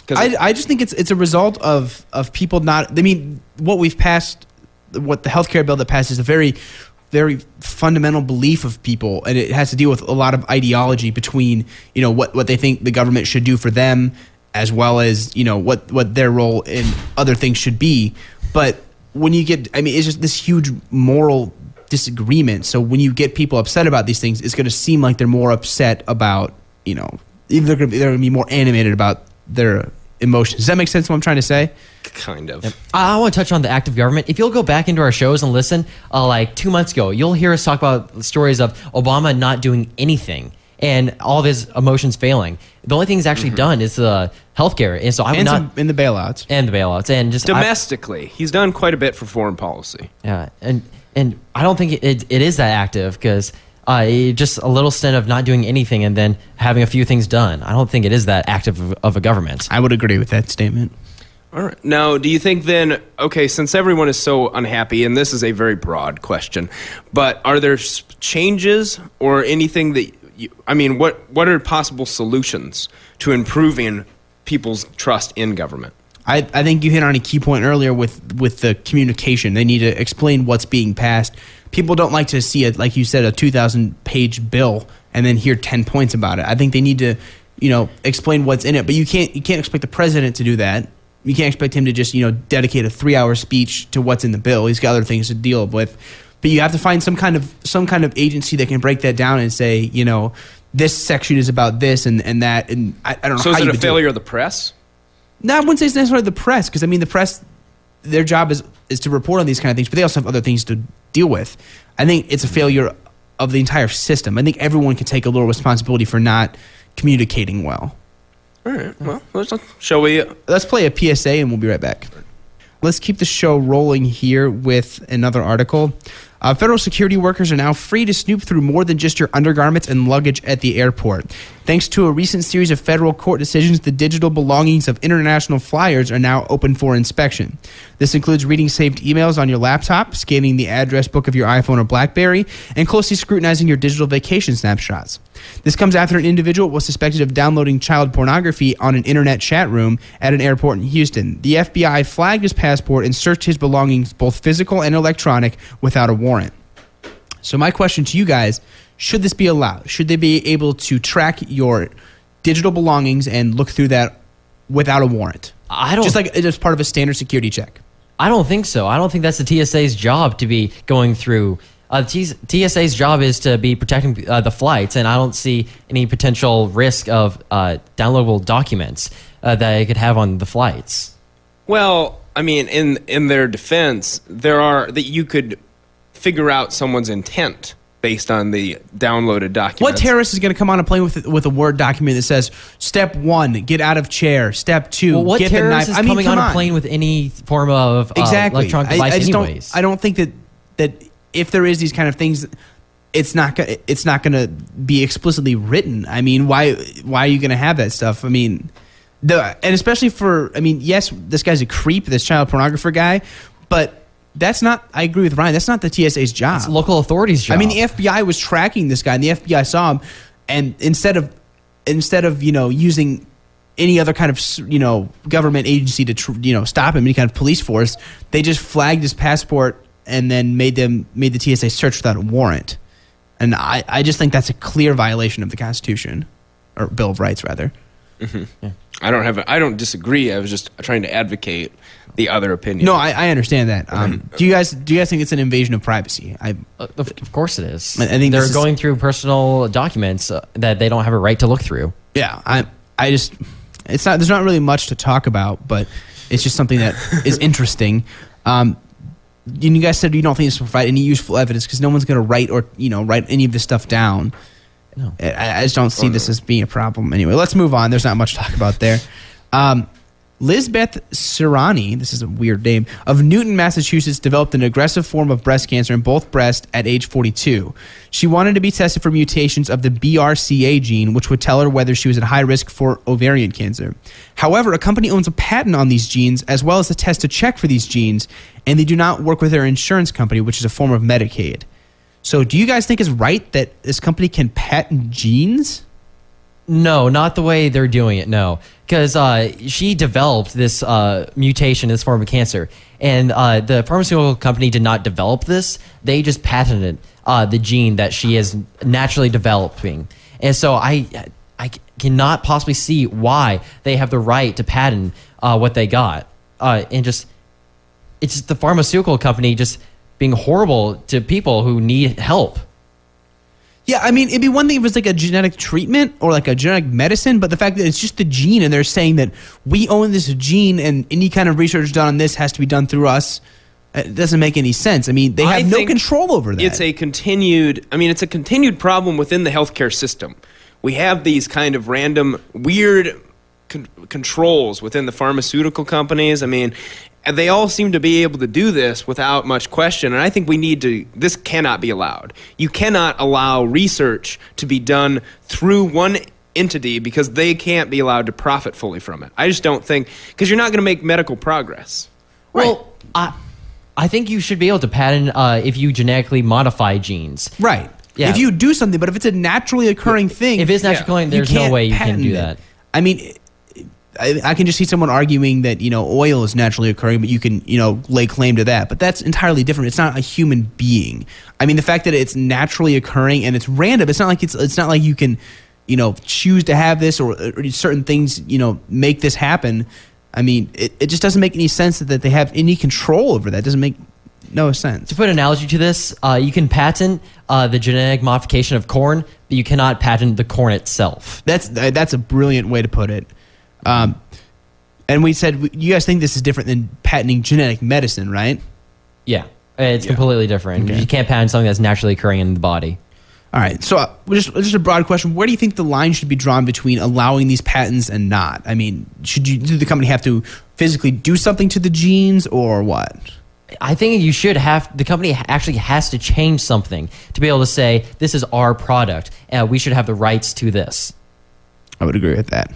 Speaker 3: 'Cause
Speaker 1: I, I just think it's it's a result of of people not. I mean, what we've passed, what the healthcare bill that passed is a very very fundamental belief of people, and it has to deal with a lot of ideology between you know what what they think the government should do for them, as well as you know what what their role in other things should be. But when you get, I mean, it's just this huge moral disagreement. So when you get people upset about these things, it's going to seem like they're more upset about you know they're going to they're going to be more animated about their emotions. Does that make sense? What I'm trying to say?
Speaker 3: Kind of
Speaker 2: I I want to touch on the active government. If you'll go back into our shows and listen, uh, like two months ago, you'll hear us talk about stories of Obama not doing anything and all of his emotions failing. The only thing he's actually done is uh, healthcare, and so I would
Speaker 1: And
Speaker 2: not
Speaker 1: in the bailouts.
Speaker 2: and the bailouts and just I-
Speaker 3: domestically he's done quite a bit for foreign policy
Speaker 2: Yeah, and and I don't think it, it is that active because uh, just a little stint of not doing anything and then having a few things done. I don't think it is that active of, of a government.
Speaker 1: I would agree with that statement.
Speaker 3: All right. Now, do you think then, okay, since everyone is so unhappy, and this is a very broad question, but are there changes or anything that, you, I mean, what, what are possible solutions to improving people's trust in government?
Speaker 1: I, I think you hit on a key point earlier with with the communication. They need to explain what's being passed. People don't like to see it, like you said, a two thousand page bill and then hear ten points about it. I think they need to, you know, explain what's in it. But you can't you can't expect the president to do that. You can't expect him to just you know dedicate a three hour speech to what's in the bill. He's got other things to deal with. But you have to find some kind of some kind of agency that can break that down and say, you know, this section is about this and, and that and I, I don't know.
Speaker 3: So is it a failure of the press?
Speaker 1: no, I wouldn't say it's necessarily the press because I mean the press, their job is is to report on these kind of things, but they also have other things to deal with. I think it's a mm-hmm. failure of the entire system. I think everyone can take a little responsibility for not communicating well.
Speaker 3: All right. Well, let's, shall we?
Speaker 1: Uh, let's play a PSA and we'll be right back. Let's keep the show rolling here with another article. Uh, federal security workers are now free to snoop through more than just your undergarments and luggage at the airport. Thanks to a recent series of federal court decisions, the digital belongings of international flyers are now open for inspection. This includes reading saved emails on your laptop, scanning the address book of your iPhone or Blackberry, and closely scrutinizing your digital vacation snapshots. This comes after an individual was suspected of downloading child pornography on an internet chat room at an airport in Houston. The FBI flagged his passport and searched his belongings, both physical and electronic, without a warrant. So, my question to you guys should this be allowed? Should they be able to track your digital belongings and look through that without a warrant?
Speaker 2: I don't.
Speaker 1: Just like it's part of a standard security check.
Speaker 2: I don't think so. I don't think that's the TSA's job to be going through. Uh, TSA's job is to be protecting uh, the flights, and I don't see any potential risk of uh, downloadable documents uh, that it could have on the flights.
Speaker 3: Well, I mean, in in their defense, there are that you could figure out someone's intent based on the downloaded document.
Speaker 1: What terrorist is going to come on a plane with with a word document that says "Step one, get out of chair. Step two,
Speaker 2: Well, what
Speaker 1: get the knife."
Speaker 2: is
Speaker 1: I mean,
Speaker 2: coming
Speaker 1: come
Speaker 2: on a plane with any form of uh,
Speaker 1: exactly
Speaker 2: electronic
Speaker 1: I-
Speaker 2: device,
Speaker 1: I, just
Speaker 2: anyways?
Speaker 1: Don't, I don't think that that if there is these kind of things, it's not it's not going to be explicitly written. I mean, why why are you going to have that stuff? I mean, the and especially for I mean, yes, this guy's a creep, this child pornographer guy, but that's not. I agree with Ryan. That's not the TSA's job.
Speaker 2: it's local authorities' job.
Speaker 1: I mean, the FBI was tracking this guy, and the FBI saw him, and instead of instead of you know using any other kind of you know government agency to tr- you know stop him, any kind of police force, they just flagged his passport and then made them made the TSA search without a warrant, and I I just think that's a clear violation of the Constitution or Bill of Rights rather.
Speaker 3: I don't have. A, I don't disagree. I was just trying to advocate the other opinion.
Speaker 1: No, I, I understand that. Um, do you guys do you guys think it's an invasion of privacy? I
Speaker 2: Uh, of, of course it is.
Speaker 1: I- I think
Speaker 2: they're
Speaker 1: this is-
Speaker 2: going through personal documents uh, that they don't have a right to look through.
Speaker 1: yeah, I I just it's not there's not really much to talk about, but it's just something that is interesting. Um, and you guys said you don't think this will provide any useful evidence because no one's going to write or you know write any of this stuff down.
Speaker 2: No.
Speaker 1: I, I just don't see this as being a problem. Anyway, let's move on. There's not much to talk about there. Um, Lisbeth Ceriani, this is a weird name, of Newton, Massachusetts, developed an aggressive form of breast cancer in both breasts at age 42. She wanted to be tested for mutations of the BRCA gene, which would tell her whether she was at high risk for ovarian cancer. However, a company owns a patent on these genes as well as a test to check for these genes, and they do not work with their insurance company, which is a form of Medicaid. So, do you guys think it's right that this company can patent genes?
Speaker 2: No, not the way they're doing it. No, because uh, she developed this uh, mutation, this form of cancer, and uh, the pharmaceutical company did not develop this. They just patented uh, the gene that she is naturally developing, and so I, I cannot possibly see why they have the right to patent uh, what they got, uh, and just it's just the pharmaceutical company just being horrible to people who need help.
Speaker 1: Yeah, I mean, it'd be one thing if it was like a genetic treatment or like a genetic medicine, but the fact that it's just the gene and they're saying that we own this gene and any kind of research done on this has to be done through us, uh, it doesn't make any sense. I mean, they
Speaker 3: I
Speaker 1: have no control over that.
Speaker 3: It's a continued. I mean, it's a continued problem within the healthcare system. We have these kind of random, weird con- controls within the pharmaceutical companies. I mean, they all seem to be able to do this without much question. And I think we need to. This cannot be allowed. You cannot allow research to be done through one entity because they can't be allowed to profit fully from it. I just don't think because you're not going to make medical progress.
Speaker 2: Well, I, I think you should be able to patent uh, if you genetically modify genes.
Speaker 1: right.
Speaker 2: Yeah.
Speaker 1: If you do something, but if it's a naturally occurring thing,
Speaker 2: If it's naturally
Speaker 3: Yeah.
Speaker 2: occurring,
Speaker 1: you
Speaker 2: there's no
Speaker 1: can't
Speaker 2: way you can
Speaker 1: patent
Speaker 2: do
Speaker 1: it.
Speaker 2: that.
Speaker 1: I mean, I, I can just see someone arguing that you know oil is naturally occurring, but you can you know lay claim to that. But that's entirely different. It's not a human being. I mean, the fact that it's naturally occurring and it's random. It's not like it's it's not like you can you know choose to have this or, or certain things you know make this happen. I mean, it, it just doesn't make any sense that they have any control over that. It doesn't make no sense.
Speaker 2: To put an analogy to this, uh, you can patent uh, the genetic modification of corn, but you cannot patent the corn itself.
Speaker 1: That's that's a brilliant way to put it. Um, and we said you guys think this is different than patenting genetic medicine, right?
Speaker 2: Yeah, it's completely different.
Speaker 1: Okay.
Speaker 2: You can't patent something that's naturally occurring in the body.
Speaker 1: All right. So, uh, just just a broad question: Where do you think the line should be drawn between allowing these patents and not? I mean, should you do the company have to physically do something to the genes, or what?
Speaker 2: I think you should have the company actually has to change something to be able to say this is our product and we should have the rights to this.
Speaker 1: I would agree with that.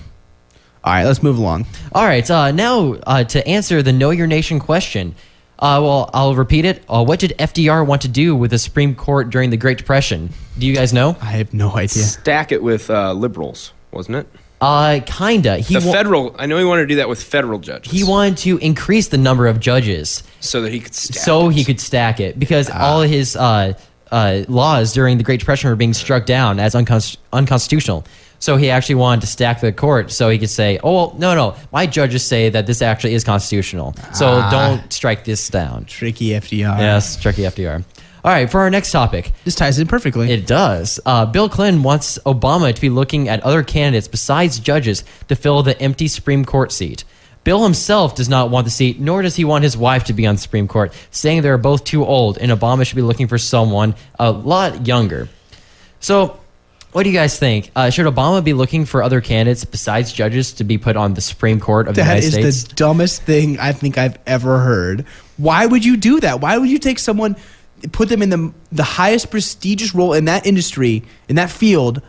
Speaker 1: All right, let's move along.
Speaker 2: All right, uh, now uh, to answer the Know Your Nation question. Uh, well, I'll repeat it. Uh, what did FDR want to do with the Supreme Court during the Great Depression? Do you guys know?
Speaker 1: I have no idea.
Speaker 3: Stack it with uh, liberals, wasn't it?
Speaker 2: Uh, kinda. He
Speaker 3: The
Speaker 2: wa-
Speaker 3: federal. I know he wanted to do that with federal judges.
Speaker 2: he wanted to increase the number of judges
Speaker 3: so that he could stack
Speaker 2: so
Speaker 3: it.
Speaker 2: he could stack it because
Speaker 1: Ah.
Speaker 2: all his uh, uh, laws during the Great Depression were being struck down as uncons- unconstitutional. So he actually wanted to stack the court so he could say, "Oh well, no, no, my judges say that this actually is constitutional. So
Speaker 1: Ah.
Speaker 2: don't strike this down."
Speaker 1: Tricky FDR.
Speaker 2: Yes, tricky FDR. All right, for our next topic,
Speaker 1: This ties in perfectly.
Speaker 2: it does. Uh, Bill Clinton wants Obama to be looking at other candidates besides judges to fill the empty Supreme Court seat. Bill himself does not want the seat, nor does he want his wife to be on the Supreme Court, saying they're both too old and Obama should be looking for someone a lot younger. So, what do you guys think? Uh, should Obama be looking for other candidates besides judges to be put on the Supreme Court of the United
Speaker 1: is
Speaker 2: States?
Speaker 1: the dumbest thing I think I've ever heard. Why would you do that? Why would you take someone, put them in the the highest prestigious role in that industry, in that field,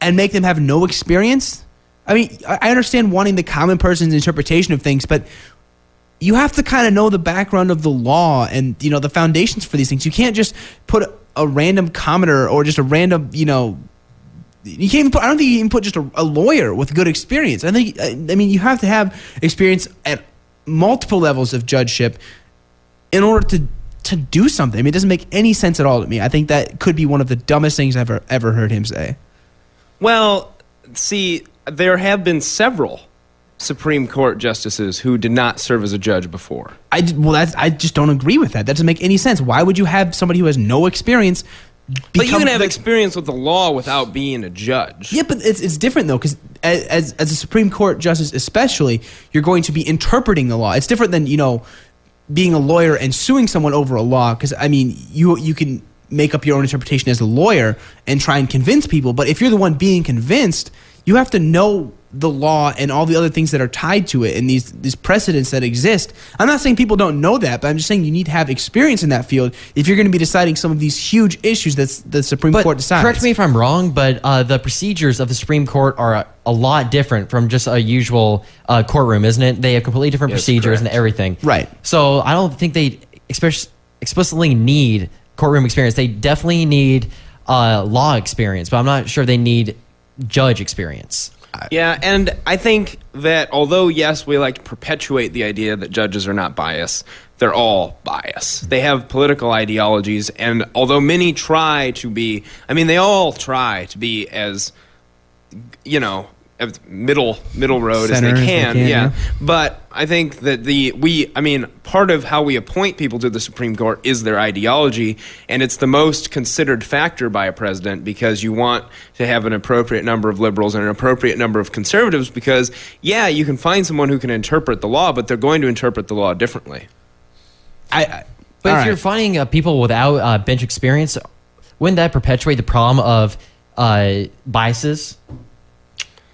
Speaker 1: and make them have no experience? I mean, I I understand wanting the common person's interpretation of things, but you have to kind of know the background of the law and you know the foundations for these things. You can't just put a, a random commenter or just a random you know you can't even put, I don't think you can put just a, a lawyer with good experience. I think, I I mean, you have to have experience at multiple levels of judgeship in order to, to do something. I mean, it doesn't make any sense at all to me. I think that could be one of the dumbest things I've ever, ever heard him say.
Speaker 3: Well, see, there have been several Supreme Court justices who did not serve as a judge before.
Speaker 1: I, well, that's, I just don't agree with that. That doesn't make any sense. Why would you have somebody who has no experience
Speaker 3: But you can have
Speaker 1: the-
Speaker 3: experience with the law without being a judge.
Speaker 1: Yeah, but it's, it's different though, because as, as a Supreme Court justice, especially, you're going to be interpreting the law. It's different than you know being a lawyer and suing someone over a law. Because I mean, you you can make up your own interpretation as a lawyer and try and convince people. But if you're the one being convinced, you have to know the law and all the other things that are tied to it and these these precedents that exist. I'm not saying people don't know that, but I'm just saying you need to have experience in that field if you're going to be deciding some of these huge issues that the Supreme
Speaker 2: But
Speaker 1: Court decides.
Speaker 2: correct me if I'm wrong, but uh, the procedures of the Supreme Court are a, a lot different from just a usual uh, courtroom, isn't it? They have completely different
Speaker 3: Yes,
Speaker 2: procedures and everything.
Speaker 1: Right.
Speaker 2: So I don't think they express, explicitly need courtroom experience. They definitely need uh, law experience, but I'm not sure they need judge experience.
Speaker 3: Yeah, and I think that although yes, we like to perpetuate the idea that judges are not biased, they're all biased. They have political ideologies, and although many try to be, I mean, they all try to be as, you know, middle middle road as
Speaker 1: Center
Speaker 3: they
Speaker 1: as they
Speaker 3: can.
Speaker 1: can,
Speaker 3: yeah.
Speaker 1: yeah.
Speaker 3: but I think that the we, I mean, part of how we appoint people to the Supreme Court is their ideology, and it's the most considered factor by a president because you want to have an appropriate number of liberals and an appropriate number of conservatives. Because yeah, you can find someone who can interpret the law, but they're going to interpret the law differently.
Speaker 1: I, I
Speaker 2: But if
Speaker 1: right.
Speaker 2: you're finding uh, people without uh, bench experience, wouldn't that perpetuate the problem of uh, biases?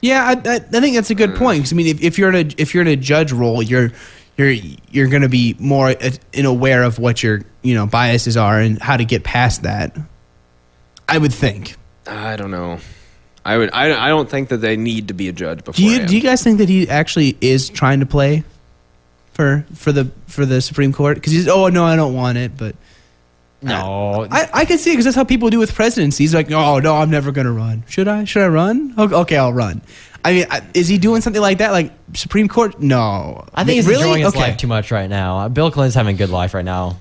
Speaker 1: Yeah, I, I, I think that's a good point. 'cause, I mean, if, if you're in a if you're in a judge role, you're you're you're going to be more uh, in aware of what your you know biases are and how to get past that. I would think.
Speaker 3: I don't know. I would. I, I don't think that they need to be a judge before.
Speaker 1: Do you do you guys think that he actually is trying to play for for the for the Supreme Court? Because he's oh no, I don't want it, but
Speaker 2: No.
Speaker 1: I, I can see it because that's how people do with presidencies. Like, oh no, I'm never going to run. Should I? Should I run? Okay, okay, I'll run. I mean, is he doing something like that? Like Supreme Court? No,
Speaker 2: I think he's
Speaker 1: really?
Speaker 2: enjoying his
Speaker 1: Okay.
Speaker 2: life too much right now. Uh, Bill Clinton's having a good life right now.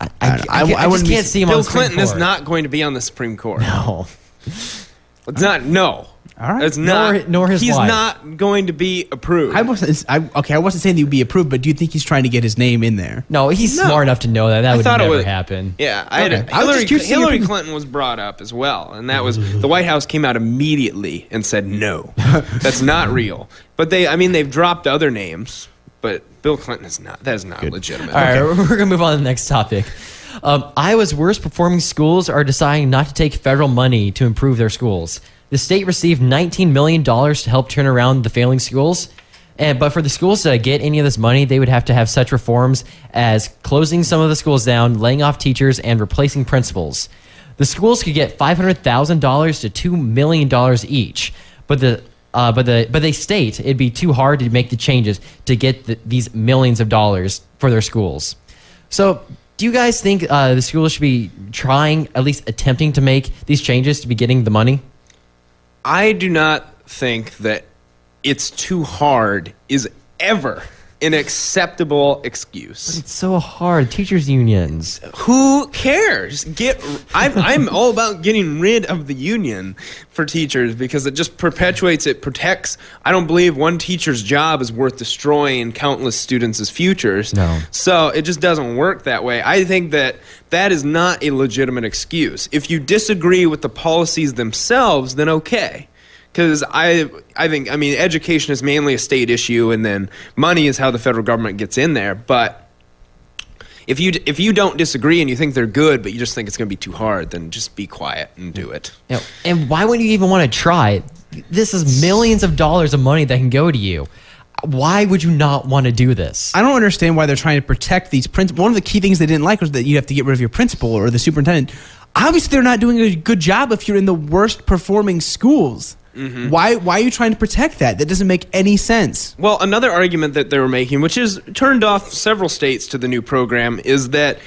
Speaker 2: I, I,
Speaker 1: I-
Speaker 2: I,
Speaker 1: I- I
Speaker 2: I just
Speaker 1: wouldn't be-
Speaker 2: can't see him on
Speaker 3: Bill
Speaker 2: the Supreme
Speaker 3: Clinton is not going to be on the Supreme Court.
Speaker 2: No.
Speaker 3: It's not. No.
Speaker 1: All right.
Speaker 3: It's not.
Speaker 2: Nor- nor his
Speaker 3: He's
Speaker 2: wife.
Speaker 3: not going to be approved.
Speaker 1: I wasn't. I, okay, I wasn't saying he would be approved, but do you think he's trying to get his name in there?
Speaker 2: No, he's
Speaker 3: No.
Speaker 2: smart enough to know that that
Speaker 3: I
Speaker 2: would
Speaker 3: thought it
Speaker 2: never
Speaker 3: was-
Speaker 2: happen.
Speaker 3: Yeah, I had
Speaker 1: Okay. I was
Speaker 3: Hillary,
Speaker 1: just curious to see your
Speaker 3: Hillary
Speaker 1: opinion.
Speaker 3: Clinton was brought up as well, and that was the White House came out immediately and said no, that's not real. But they, I mean, they've dropped other names, but Bill Clinton is not. That is not legitimate.
Speaker 2: All right, we're gonna move on to the next topic. Um, Iowa's worst performing schools are deciding not to take federal money to improve their schools. The state received $19 million to help turn around the failing schools. And, but for the schools to get any of this money, they would have to have such reforms as closing some of the schools down, laying off teachers, and replacing principals. The schools could get $500,000 to $2 million each. But the uh, but the but they state it'd be too hard to make the changes to get the, these millions of dollars for their schools. So, do you guys think uh, the schools should be trying, at least attempting to make these changes to be getting the money?
Speaker 3: I do not think that it's too hard is ever an acceptable excuse.
Speaker 2: It's so hard. Teachers unions.
Speaker 3: Who cares? Get I'm I'm all about getting rid of the union for teachers because it just perpetuates it protects I don't believe one teacher's job is worth destroying countless students' futures.
Speaker 2: No.
Speaker 3: So it just doesn't work that way. I think that that is not a legitimate excuse. If you disagree with the policies themselves, then okay. Because I, I think, I mean, education is mainly a state issue, and then money is how the federal government gets in there. But if you if you don't disagree and you think they're good, but you just think it's going to be too hard, then just be quiet and do it.
Speaker 2: You know, and why wouldn't you even want to try? This is millions of dollars of money that can go to you. Why would you not want to do this?
Speaker 1: I don't understand why they're trying to protect these principals. One of the key things they didn't like was that you have to get rid of your principal or the superintendent. Obviously, they're not doing a good job if you're in the worst performing schools. Mm-hmm. Why? Why are you trying to protect that? That doesn't make any sense.
Speaker 3: Well, another argument that they were making, which has turned off several states to the new program, is that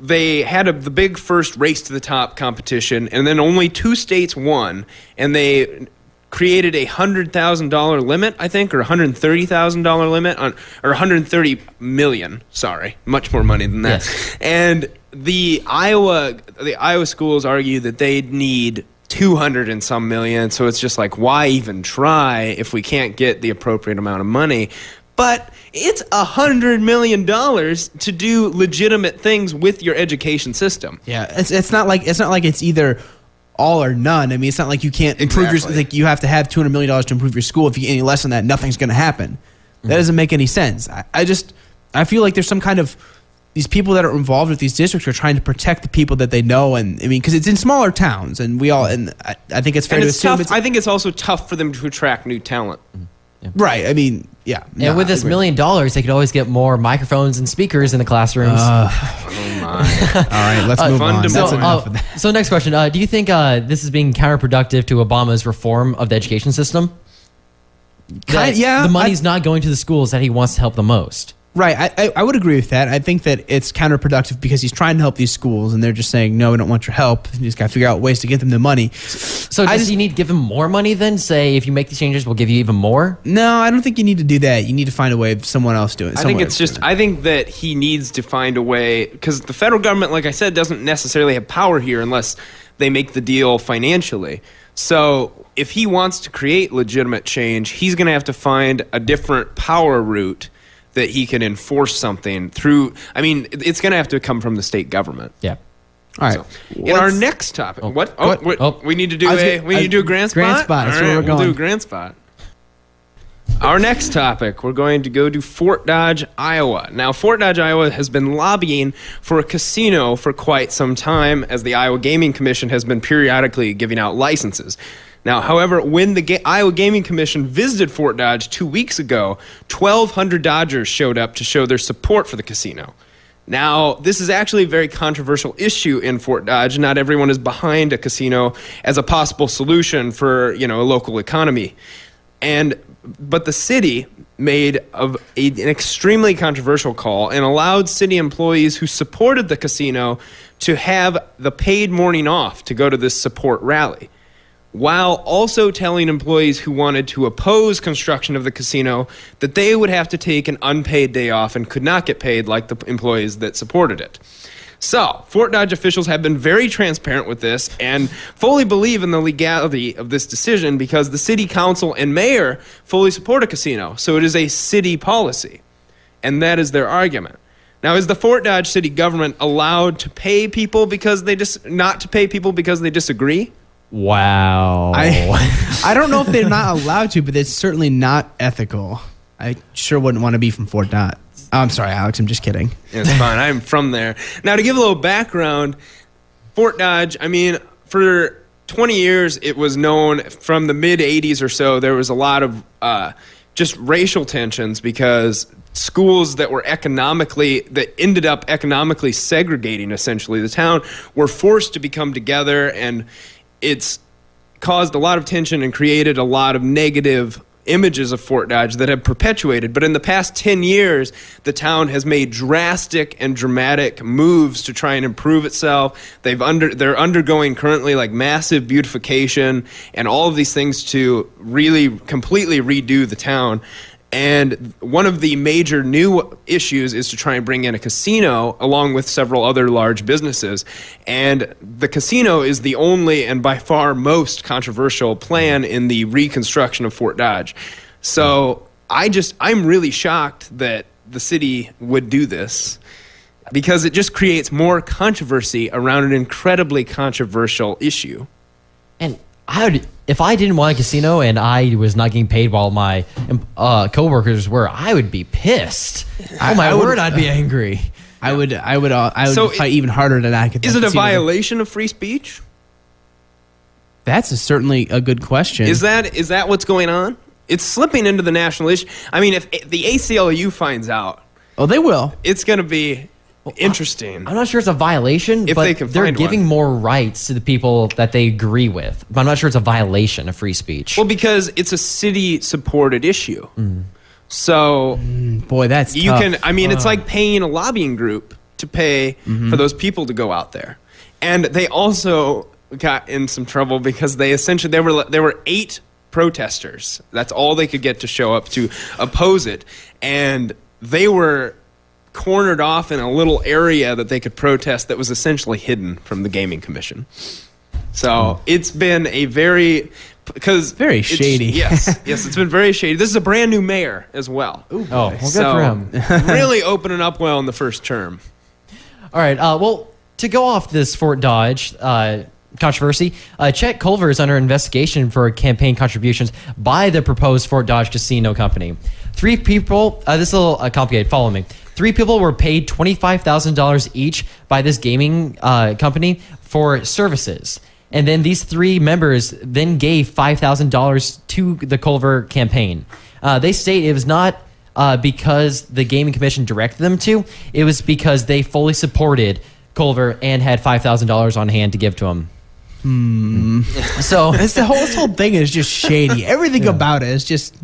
Speaker 3: they had a, the big first race to the top competition, and then only two states won, and they created a hundred thousand dollar limit, I think, or hundred thirty thousand dollar limit on, or one hundred thirty million. Sorry, much more money than that.
Speaker 2: Yes.
Speaker 3: And the Iowa, the Iowa schools argue that they need 200 and some million so it's just like why even try if we can't get the appropriate amount of money but it's a hundred million dollars to do legitimate things with your education system
Speaker 1: Yeah, it's it's not like it's not like it's either all or none. I mean, it's not like you can't improve
Speaker 3: Exactly.
Speaker 1: your like you have to have two hundred million dollars to improve your school. If you get any less than that, nothing's going to happen. That mm-hmm. doesn't make any sense. I, I just I feel like there's some kind of these people that are involved with these districts are trying to protect the people that they know, and I mean, because it's in smaller towns, and we all and I, I think it's fair
Speaker 3: and
Speaker 1: to
Speaker 3: it's
Speaker 1: assume
Speaker 3: tough
Speaker 1: it's
Speaker 3: i think it's also tough for them to attract new talent
Speaker 1: right. I mean, yeah.
Speaker 2: and
Speaker 1: no,
Speaker 2: with this million dollars, they could always get more microphones and speakers in the classrooms.
Speaker 3: oh my
Speaker 1: all right, let's move on. That's
Speaker 3: fundamental-
Speaker 2: uh,
Speaker 1: of that.
Speaker 2: so next question: uh, Do you think uh, this is being counterproductive to Obama's reform of the education system?
Speaker 1: Kind-
Speaker 2: That
Speaker 1: yeah,
Speaker 2: the
Speaker 1: I-
Speaker 2: money's not going to the schools that he wants to help the most.
Speaker 1: Right. I, I, I would agree with that. I think that it's counterproductive because he's trying to help these schools and they're just saying, no, we don't want your help. You just got to figure out ways to get them the money.
Speaker 2: So
Speaker 1: I
Speaker 2: does
Speaker 1: just-
Speaker 2: he need to give them more money then? Say if you make these changes, we'll give you even more.
Speaker 1: No, I don't think you need to do that. You need to find a way of someone else doing it.
Speaker 3: I think it's just.
Speaker 1: it.
Speaker 3: I think that he needs to find a way because the federal government, like I said, doesn't necessarily have power here unless they make the deal financially. So if he wants to create legitimate change, he's going to have to find a different power route that he can enforce something through. I mean, it's going to have to come from the state government.
Speaker 2: Yeah.
Speaker 1: All right.
Speaker 3: So, in our
Speaker 1: Let's-
Speaker 3: next topic, what? Oh,
Speaker 1: what- oh,
Speaker 3: wait,
Speaker 2: oh.
Speaker 3: we need to do
Speaker 1: I
Speaker 3: a
Speaker 1: gonna-
Speaker 3: we need to do a grand spot.
Speaker 1: grand spot, that's
Speaker 3: All
Speaker 1: where
Speaker 3: right,
Speaker 1: we're
Speaker 3: we'll do a grand spot. Our next topic, we're going to go to Fort Dodge, Iowa. Now, Fort Dodge, Iowa has been lobbying for a casino for quite some time, as the Iowa Gaming Commission has been periodically giving out licenses. Now, however, when the Ga- Iowa Gaming Commission visited Fort Dodge two weeks ago, 1,200 Dodgers showed up to show their support for the casino. Now, this is actually a very controversial issue in Fort Dodge. Not everyone is behind a casino as a possible solution for, you know, a local economy. And but the city made a, an extremely controversial call and allowed city employees who supported the casino to have the paid morning off to go to this support rally while also telling employees who wanted to oppose construction of the casino that they would have to take an unpaid day off and could not get paid like the employees that supported it. So, Fort Dodge officials have been very transparent with this and fully believe in the legality of this decision because the city council and mayor fully support a casino. So, it is a city policy. And that is their argument. Now, is the Fort Dodge city government allowed to pay people because they dis- not to pay people because they disagree?
Speaker 2: Wow.
Speaker 1: I, I don't know if they're not allowed to, but it's certainly not ethical. I sure wouldn't want to be from Fort Dodge. Oh, I'm sorry, Alex. I'm just kidding.
Speaker 3: It's fine. I'm from there. Now, to give a little background, Fort Dodge, I mean, for 20 years, it was known from the mid 80s or so, there was a lot of uh, just racial tensions because schools that were economically, that ended up economically segregating essentially the town, were forced to become together, and it's caused a lot of tension and created a lot of negative images of Fort Dodge that have perpetuated. But in the past 10 years, the town has made drastic and dramatic moves to try and improve itself. They've under they're undergoing currently like massive beautification and all of these things to really completely redo the town. And one of the major new issues is to try and bring in a casino along with several other large businesses. And the casino is the only and by far most controversial plan in the reconstruction of Fort Dodge. So I just, I'm really shocked that the city would do this because it just creates more controversy around an incredibly controversial issue.
Speaker 2: And I would, if I didn't want a casino and I was not getting paid while my uh, coworkers were, I would be pissed. Oh my
Speaker 1: I would-
Speaker 2: word, I'd be angry.
Speaker 1: I would, I would, uh, I would
Speaker 3: So
Speaker 1: fight
Speaker 3: it-
Speaker 1: even harder than I could.
Speaker 3: Is it a violation of free speech?
Speaker 1: That's a, certainly a good question.
Speaker 3: Is that is that what's going on? It's slipping into the national issue. I mean, if the ACLU finds out,
Speaker 1: oh, they will.
Speaker 3: it's going to be interesting.
Speaker 2: I'm not sure it's a violation,
Speaker 3: If
Speaker 2: but
Speaker 3: they can
Speaker 2: they're
Speaker 3: find
Speaker 2: giving
Speaker 3: one.
Speaker 2: more rights to the people that they agree with. But I'm not sure it's a violation of free speech.
Speaker 3: Well, because it's a city-supported issue, mm. so mm,
Speaker 1: Boy, that's
Speaker 3: you
Speaker 1: tough.
Speaker 3: can. I mean, it's uh. like paying a lobbying group to pay mm-hmm. for those people to go out there, and they also got in some trouble because they essentially there were there were eight protesters. That's all they could get to show up to oppose it, and they were cornered off in a little area that they could protest that was essentially hidden from the gaming commission. So it's been a very because
Speaker 1: Very shady.
Speaker 3: Yes, yes, it's been very shady. This is a brand new mayor as well.
Speaker 2: oh, well, good
Speaker 3: So,
Speaker 2: for him.
Speaker 3: really opening up well in the first term.
Speaker 2: All right. Uh, well, to go off this Fort Dodge uh, controversy, uh, Chet Culver is under investigation for campaign contributions by the proposed Fort Dodge Casino Company. Three people. Uh, this is a little uh, complicated. Follow me. Three people were paid twenty five thousand dollars each by this gaming uh, company for services. And then these three members then gave five thousand dollars to the Culver campaign. Uh, they state it was not uh, because the gaming commission directed them to. It was because they fully supported Culver and had five thousand dollars on hand to give to him. So,
Speaker 1: This the whole this whole thing is just shady. Everything about it is just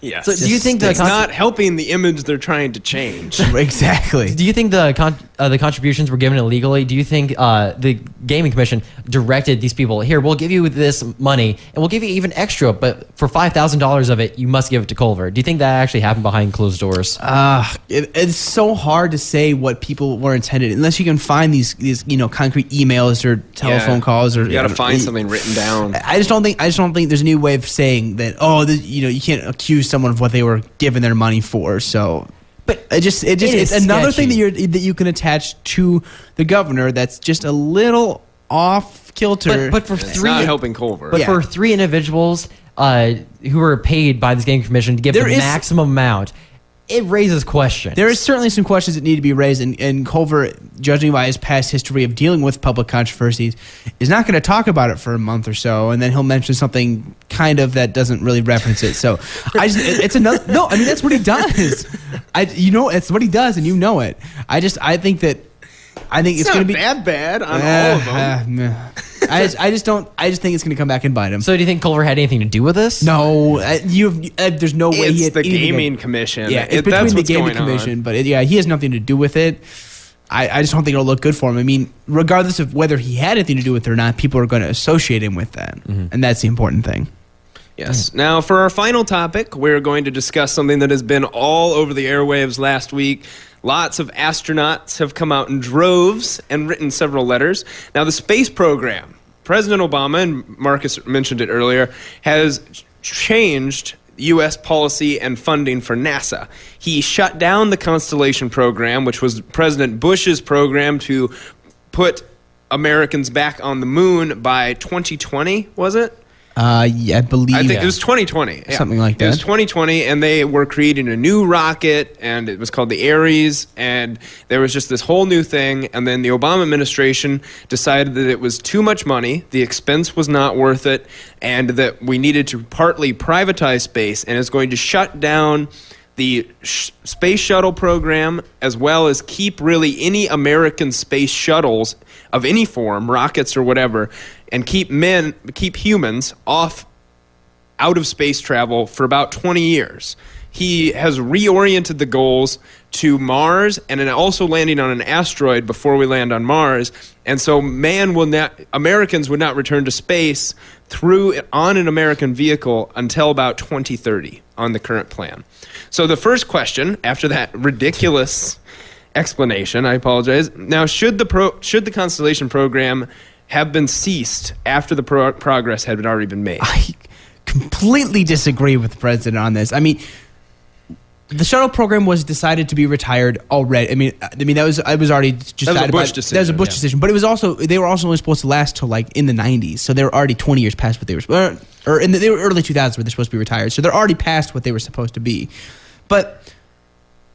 Speaker 3: Yes.
Speaker 2: So do you think the
Speaker 3: it's
Speaker 2: con-
Speaker 3: not helping the image they're trying to change?
Speaker 1: exactly.
Speaker 2: do you think the con- uh, the contributions were given illegally? Do you think uh, the gaming commission directed these people here? We'll give you this money and we'll give you even extra, but for five thousand dollars of it, you must give it to Culver. Do you think that actually happened behind closed doors?
Speaker 1: Uh, it, it's so hard to say what people were intended unless you can find these these you know concrete emails or telephone
Speaker 3: Yeah.
Speaker 1: calls or
Speaker 3: you got to find
Speaker 1: it-
Speaker 3: something written down.
Speaker 1: I just don't think I just don't think there's any way of saying that. Oh, this, you know, you can't accuse someone of what they were given their money for. So, but it just it just
Speaker 2: It
Speaker 1: it's
Speaker 2: is
Speaker 1: another thing that you're that you can attach to the governor. That's just a little off kilter.
Speaker 2: But, but for
Speaker 3: It's
Speaker 2: three,
Speaker 3: not helping Culver.
Speaker 2: But
Speaker 1: Yeah.
Speaker 2: for three individuals uh, who were paid by this gaming commission to give
Speaker 1: There
Speaker 2: the
Speaker 1: is-
Speaker 2: maximum amount, it raises questions.
Speaker 1: There is certainly some questions that need to be raised, and, and Culver, judging by his past history of dealing with public controversies, is not going to talk about it for a month or so, and then he'll mention something kind of that doesn't really reference it. So, I just it's another no. I mean that's what he does. I you know it's what he does, and you know it. I just I think that I think
Speaker 3: it's
Speaker 1: it's, going
Speaker 3: not
Speaker 1: to be
Speaker 3: that bad on
Speaker 1: Uh,
Speaker 3: all of them.
Speaker 1: uh. I just I just don't I just think it's going to come back and bite him.
Speaker 2: so do you think Culver had anything to do with this?
Speaker 1: no, uh, you uh, there's no way
Speaker 3: it's
Speaker 1: he had
Speaker 3: the
Speaker 1: anything
Speaker 3: gaming commission.
Speaker 1: yeah, it's
Speaker 3: It-
Speaker 1: between
Speaker 3: that's
Speaker 1: the
Speaker 3: what's
Speaker 1: gaming
Speaker 3: going on.
Speaker 1: commission, but it, yeah, he has nothing to do with it. I, I just don't think it'll look good for him. I mean, regardless of whether he had anything to do with it or not, people are going to associate him with that, and that's the important thing.
Speaker 3: Yes. Now, for our final topic, we're going to discuss something that has been all over the airwaves last week. Lots of astronauts have come out in droves and written several letters. Now, the space program, President Obama, and Marcus mentioned it earlier, has changed U.S. policy and funding for NASA. He shut down the Constellation program, which was President Bush's program to put Americans back on the moon by 2020, was it?
Speaker 1: Uh, yeah, I believe
Speaker 3: I think
Speaker 2: Yeah.
Speaker 3: it was 2020. yeah.
Speaker 1: Something like that.
Speaker 3: It was 2020, and they were creating a new rocket, and it was called the Ares, and there was just this whole new thing. And then the Obama administration decided that it was too much money, the expense was not worth it, and that we needed to partly privatize space, and is going to shut down the sh- space shuttle program as well as keep really any American space shuttles of any form, rockets or whatever, and keep men, keep humans off out of space travel for about 20 years. He has reoriented the goals to Mars and also landing on an asteroid before we land on Mars. And so man will not Americans would not return to space through on an American vehicle until about 2030. on the current plan. So the first question, after that ridiculous explanation, I apologize. Now, should the pro- should the Constellation program have been ceased after the pro- progress had already been made?
Speaker 1: I completely disagree with the president on this. I mean, the shuttle program was decided to be retired already. I mean, I mean that was I was already just
Speaker 3: That was a Bush
Speaker 1: by- That was a
Speaker 3: decision,
Speaker 1: Bush
Speaker 3: yeah.
Speaker 1: decision, but it was also they were also only supposed to last till like in the '90s, so they were already 20 years past what they were or, or in the they were early 2000s where they're supposed to be retired, so they're already past what they were supposed to be. But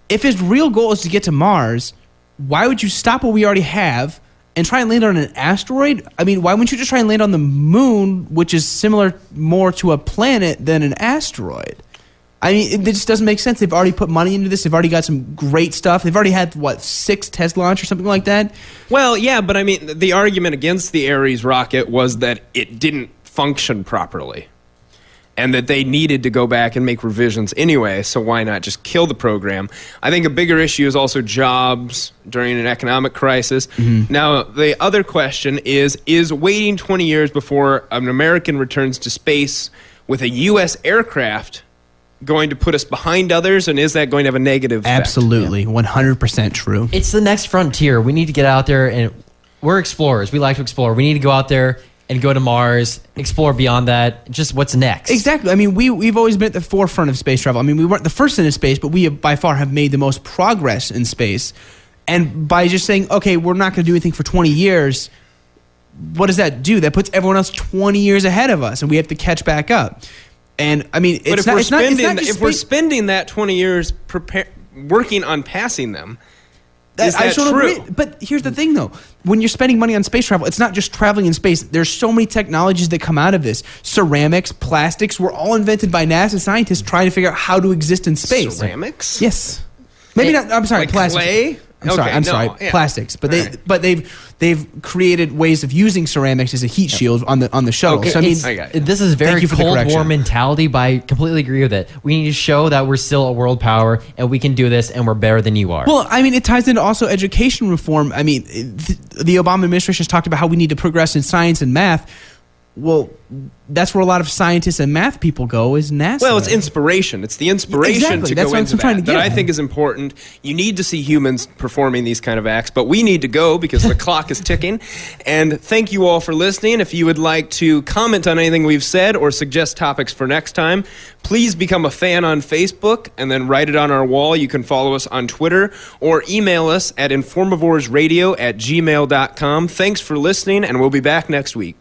Speaker 1: if his real goal is to get to Mars, why would you stop what we already have and try and land on an asteroid? I mean, why wouldn't you just try and land on the moon, which is similar more to a planet than an asteroid? I mean, it, just doesn't make sense. They've already put money into this. They've already got some great stuff. They've already had what six test launch or something like that.
Speaker 3: Well, yeah, but I mean, the argument against the Ares rocket was that it didn't function properly. And that they needed to go back and make revisions anyway, so why not just kill the program? I think a bigger issue is also jobs during an economic crisis. Mm-hmm. Now, the other question is Is waiting 20 years before an American returns to space with a U.S. aircraft going to put us behind others, and is that going to have a negative effect?
Speaker 1: Absolutely, 100% true.
Speaker 2: It's the next frontier. We need to get out there and we're explorers. We like to explore. We need to go out there and go to Mars, explore beyond that. Just what's next?
Speaker 1: Exactly. I mean, we we've always been at the forefront of space travel. I mean, we weren't the first into space, but we have, by far have made the most progress in space. And by just saying, okay, we're not going to do anything for 20 years, what does that do? That puts everyone else 20 years ahead of us, and we have to catch back up. And I mean, it's
Speaker 3: But if
Speaker 1: not,
Speaker 3: we're
Speaker 1: it's not,
Speaker 3: spending
Speaker 1: not just
Speaker 3: if we're spending that 20 years prepare, working on passing them, is
Speaker 1: I
Speaker 3: that true?
Speaker 1: agree. But here's the thing, though: when you're spending money on space travel, it's not just traveling in space. There's so many technologies that come out of this. Ceramics, plastics, were all invented by NASA scientists trying to figure out how to exist in space.
Speaker 3: Ceramics?
Speaker 1: Yes. Maybe not. I'm sorry.
Speaker 3: Like
Speaker 1: plastics.
Speaker 3: clay?
Speaker 1: I'm sorry. I'm
Speaker 3: no,
Speaker 1: sorry.
Speaker 3: yeah.
Speaker 1: Plastics, but they
Speaker 3: Alright.
Speaker 1: but they've they've created ways of using ceramics as a heat shield on the on the shuttle.
Speaker 3: Okay,
Speaker 1: So I mean,
Speaker 3: I got
Speaker 2: this is very
Speaker 1: for the
Speaker 2: Cold War
Speaker 1: correction.
Speaker 2: mentality, but I completely agree with it. We need to show that we're still a world power and we can do this and we're better than you are.
Speaker 1: Well, I mean, it ties into also education reform. I mean, th- the Obama administration has talked about how we need to progress in science and math. Well, that's where a lot of scientists and math people go is NASA.
Speaker 3: Well, it's inspiration. It's the inspiration
Speaker 1: Exactly.
Speaker 3: to
Speaker 1: That's
Speaker 3: go
Speaker 1: what
Speaker 3: into
Speaker 1: I'm trying
Speaker 3: that
Speaker 1: to
Speaker 3: that
Speaker 1: get
Speaker 3: I think is important. You need to see humans performing these kind of acts, but we need to go because the clock is ticking. And thank you all for listening. If you would like to comment on anything we've said or suggest topics for next time, please become a fan on Facebook and then write it on our wall. You can follow us on Twitter or email us at informavoresradio at gmail.com. Thanks for listening, and we'll be back next week.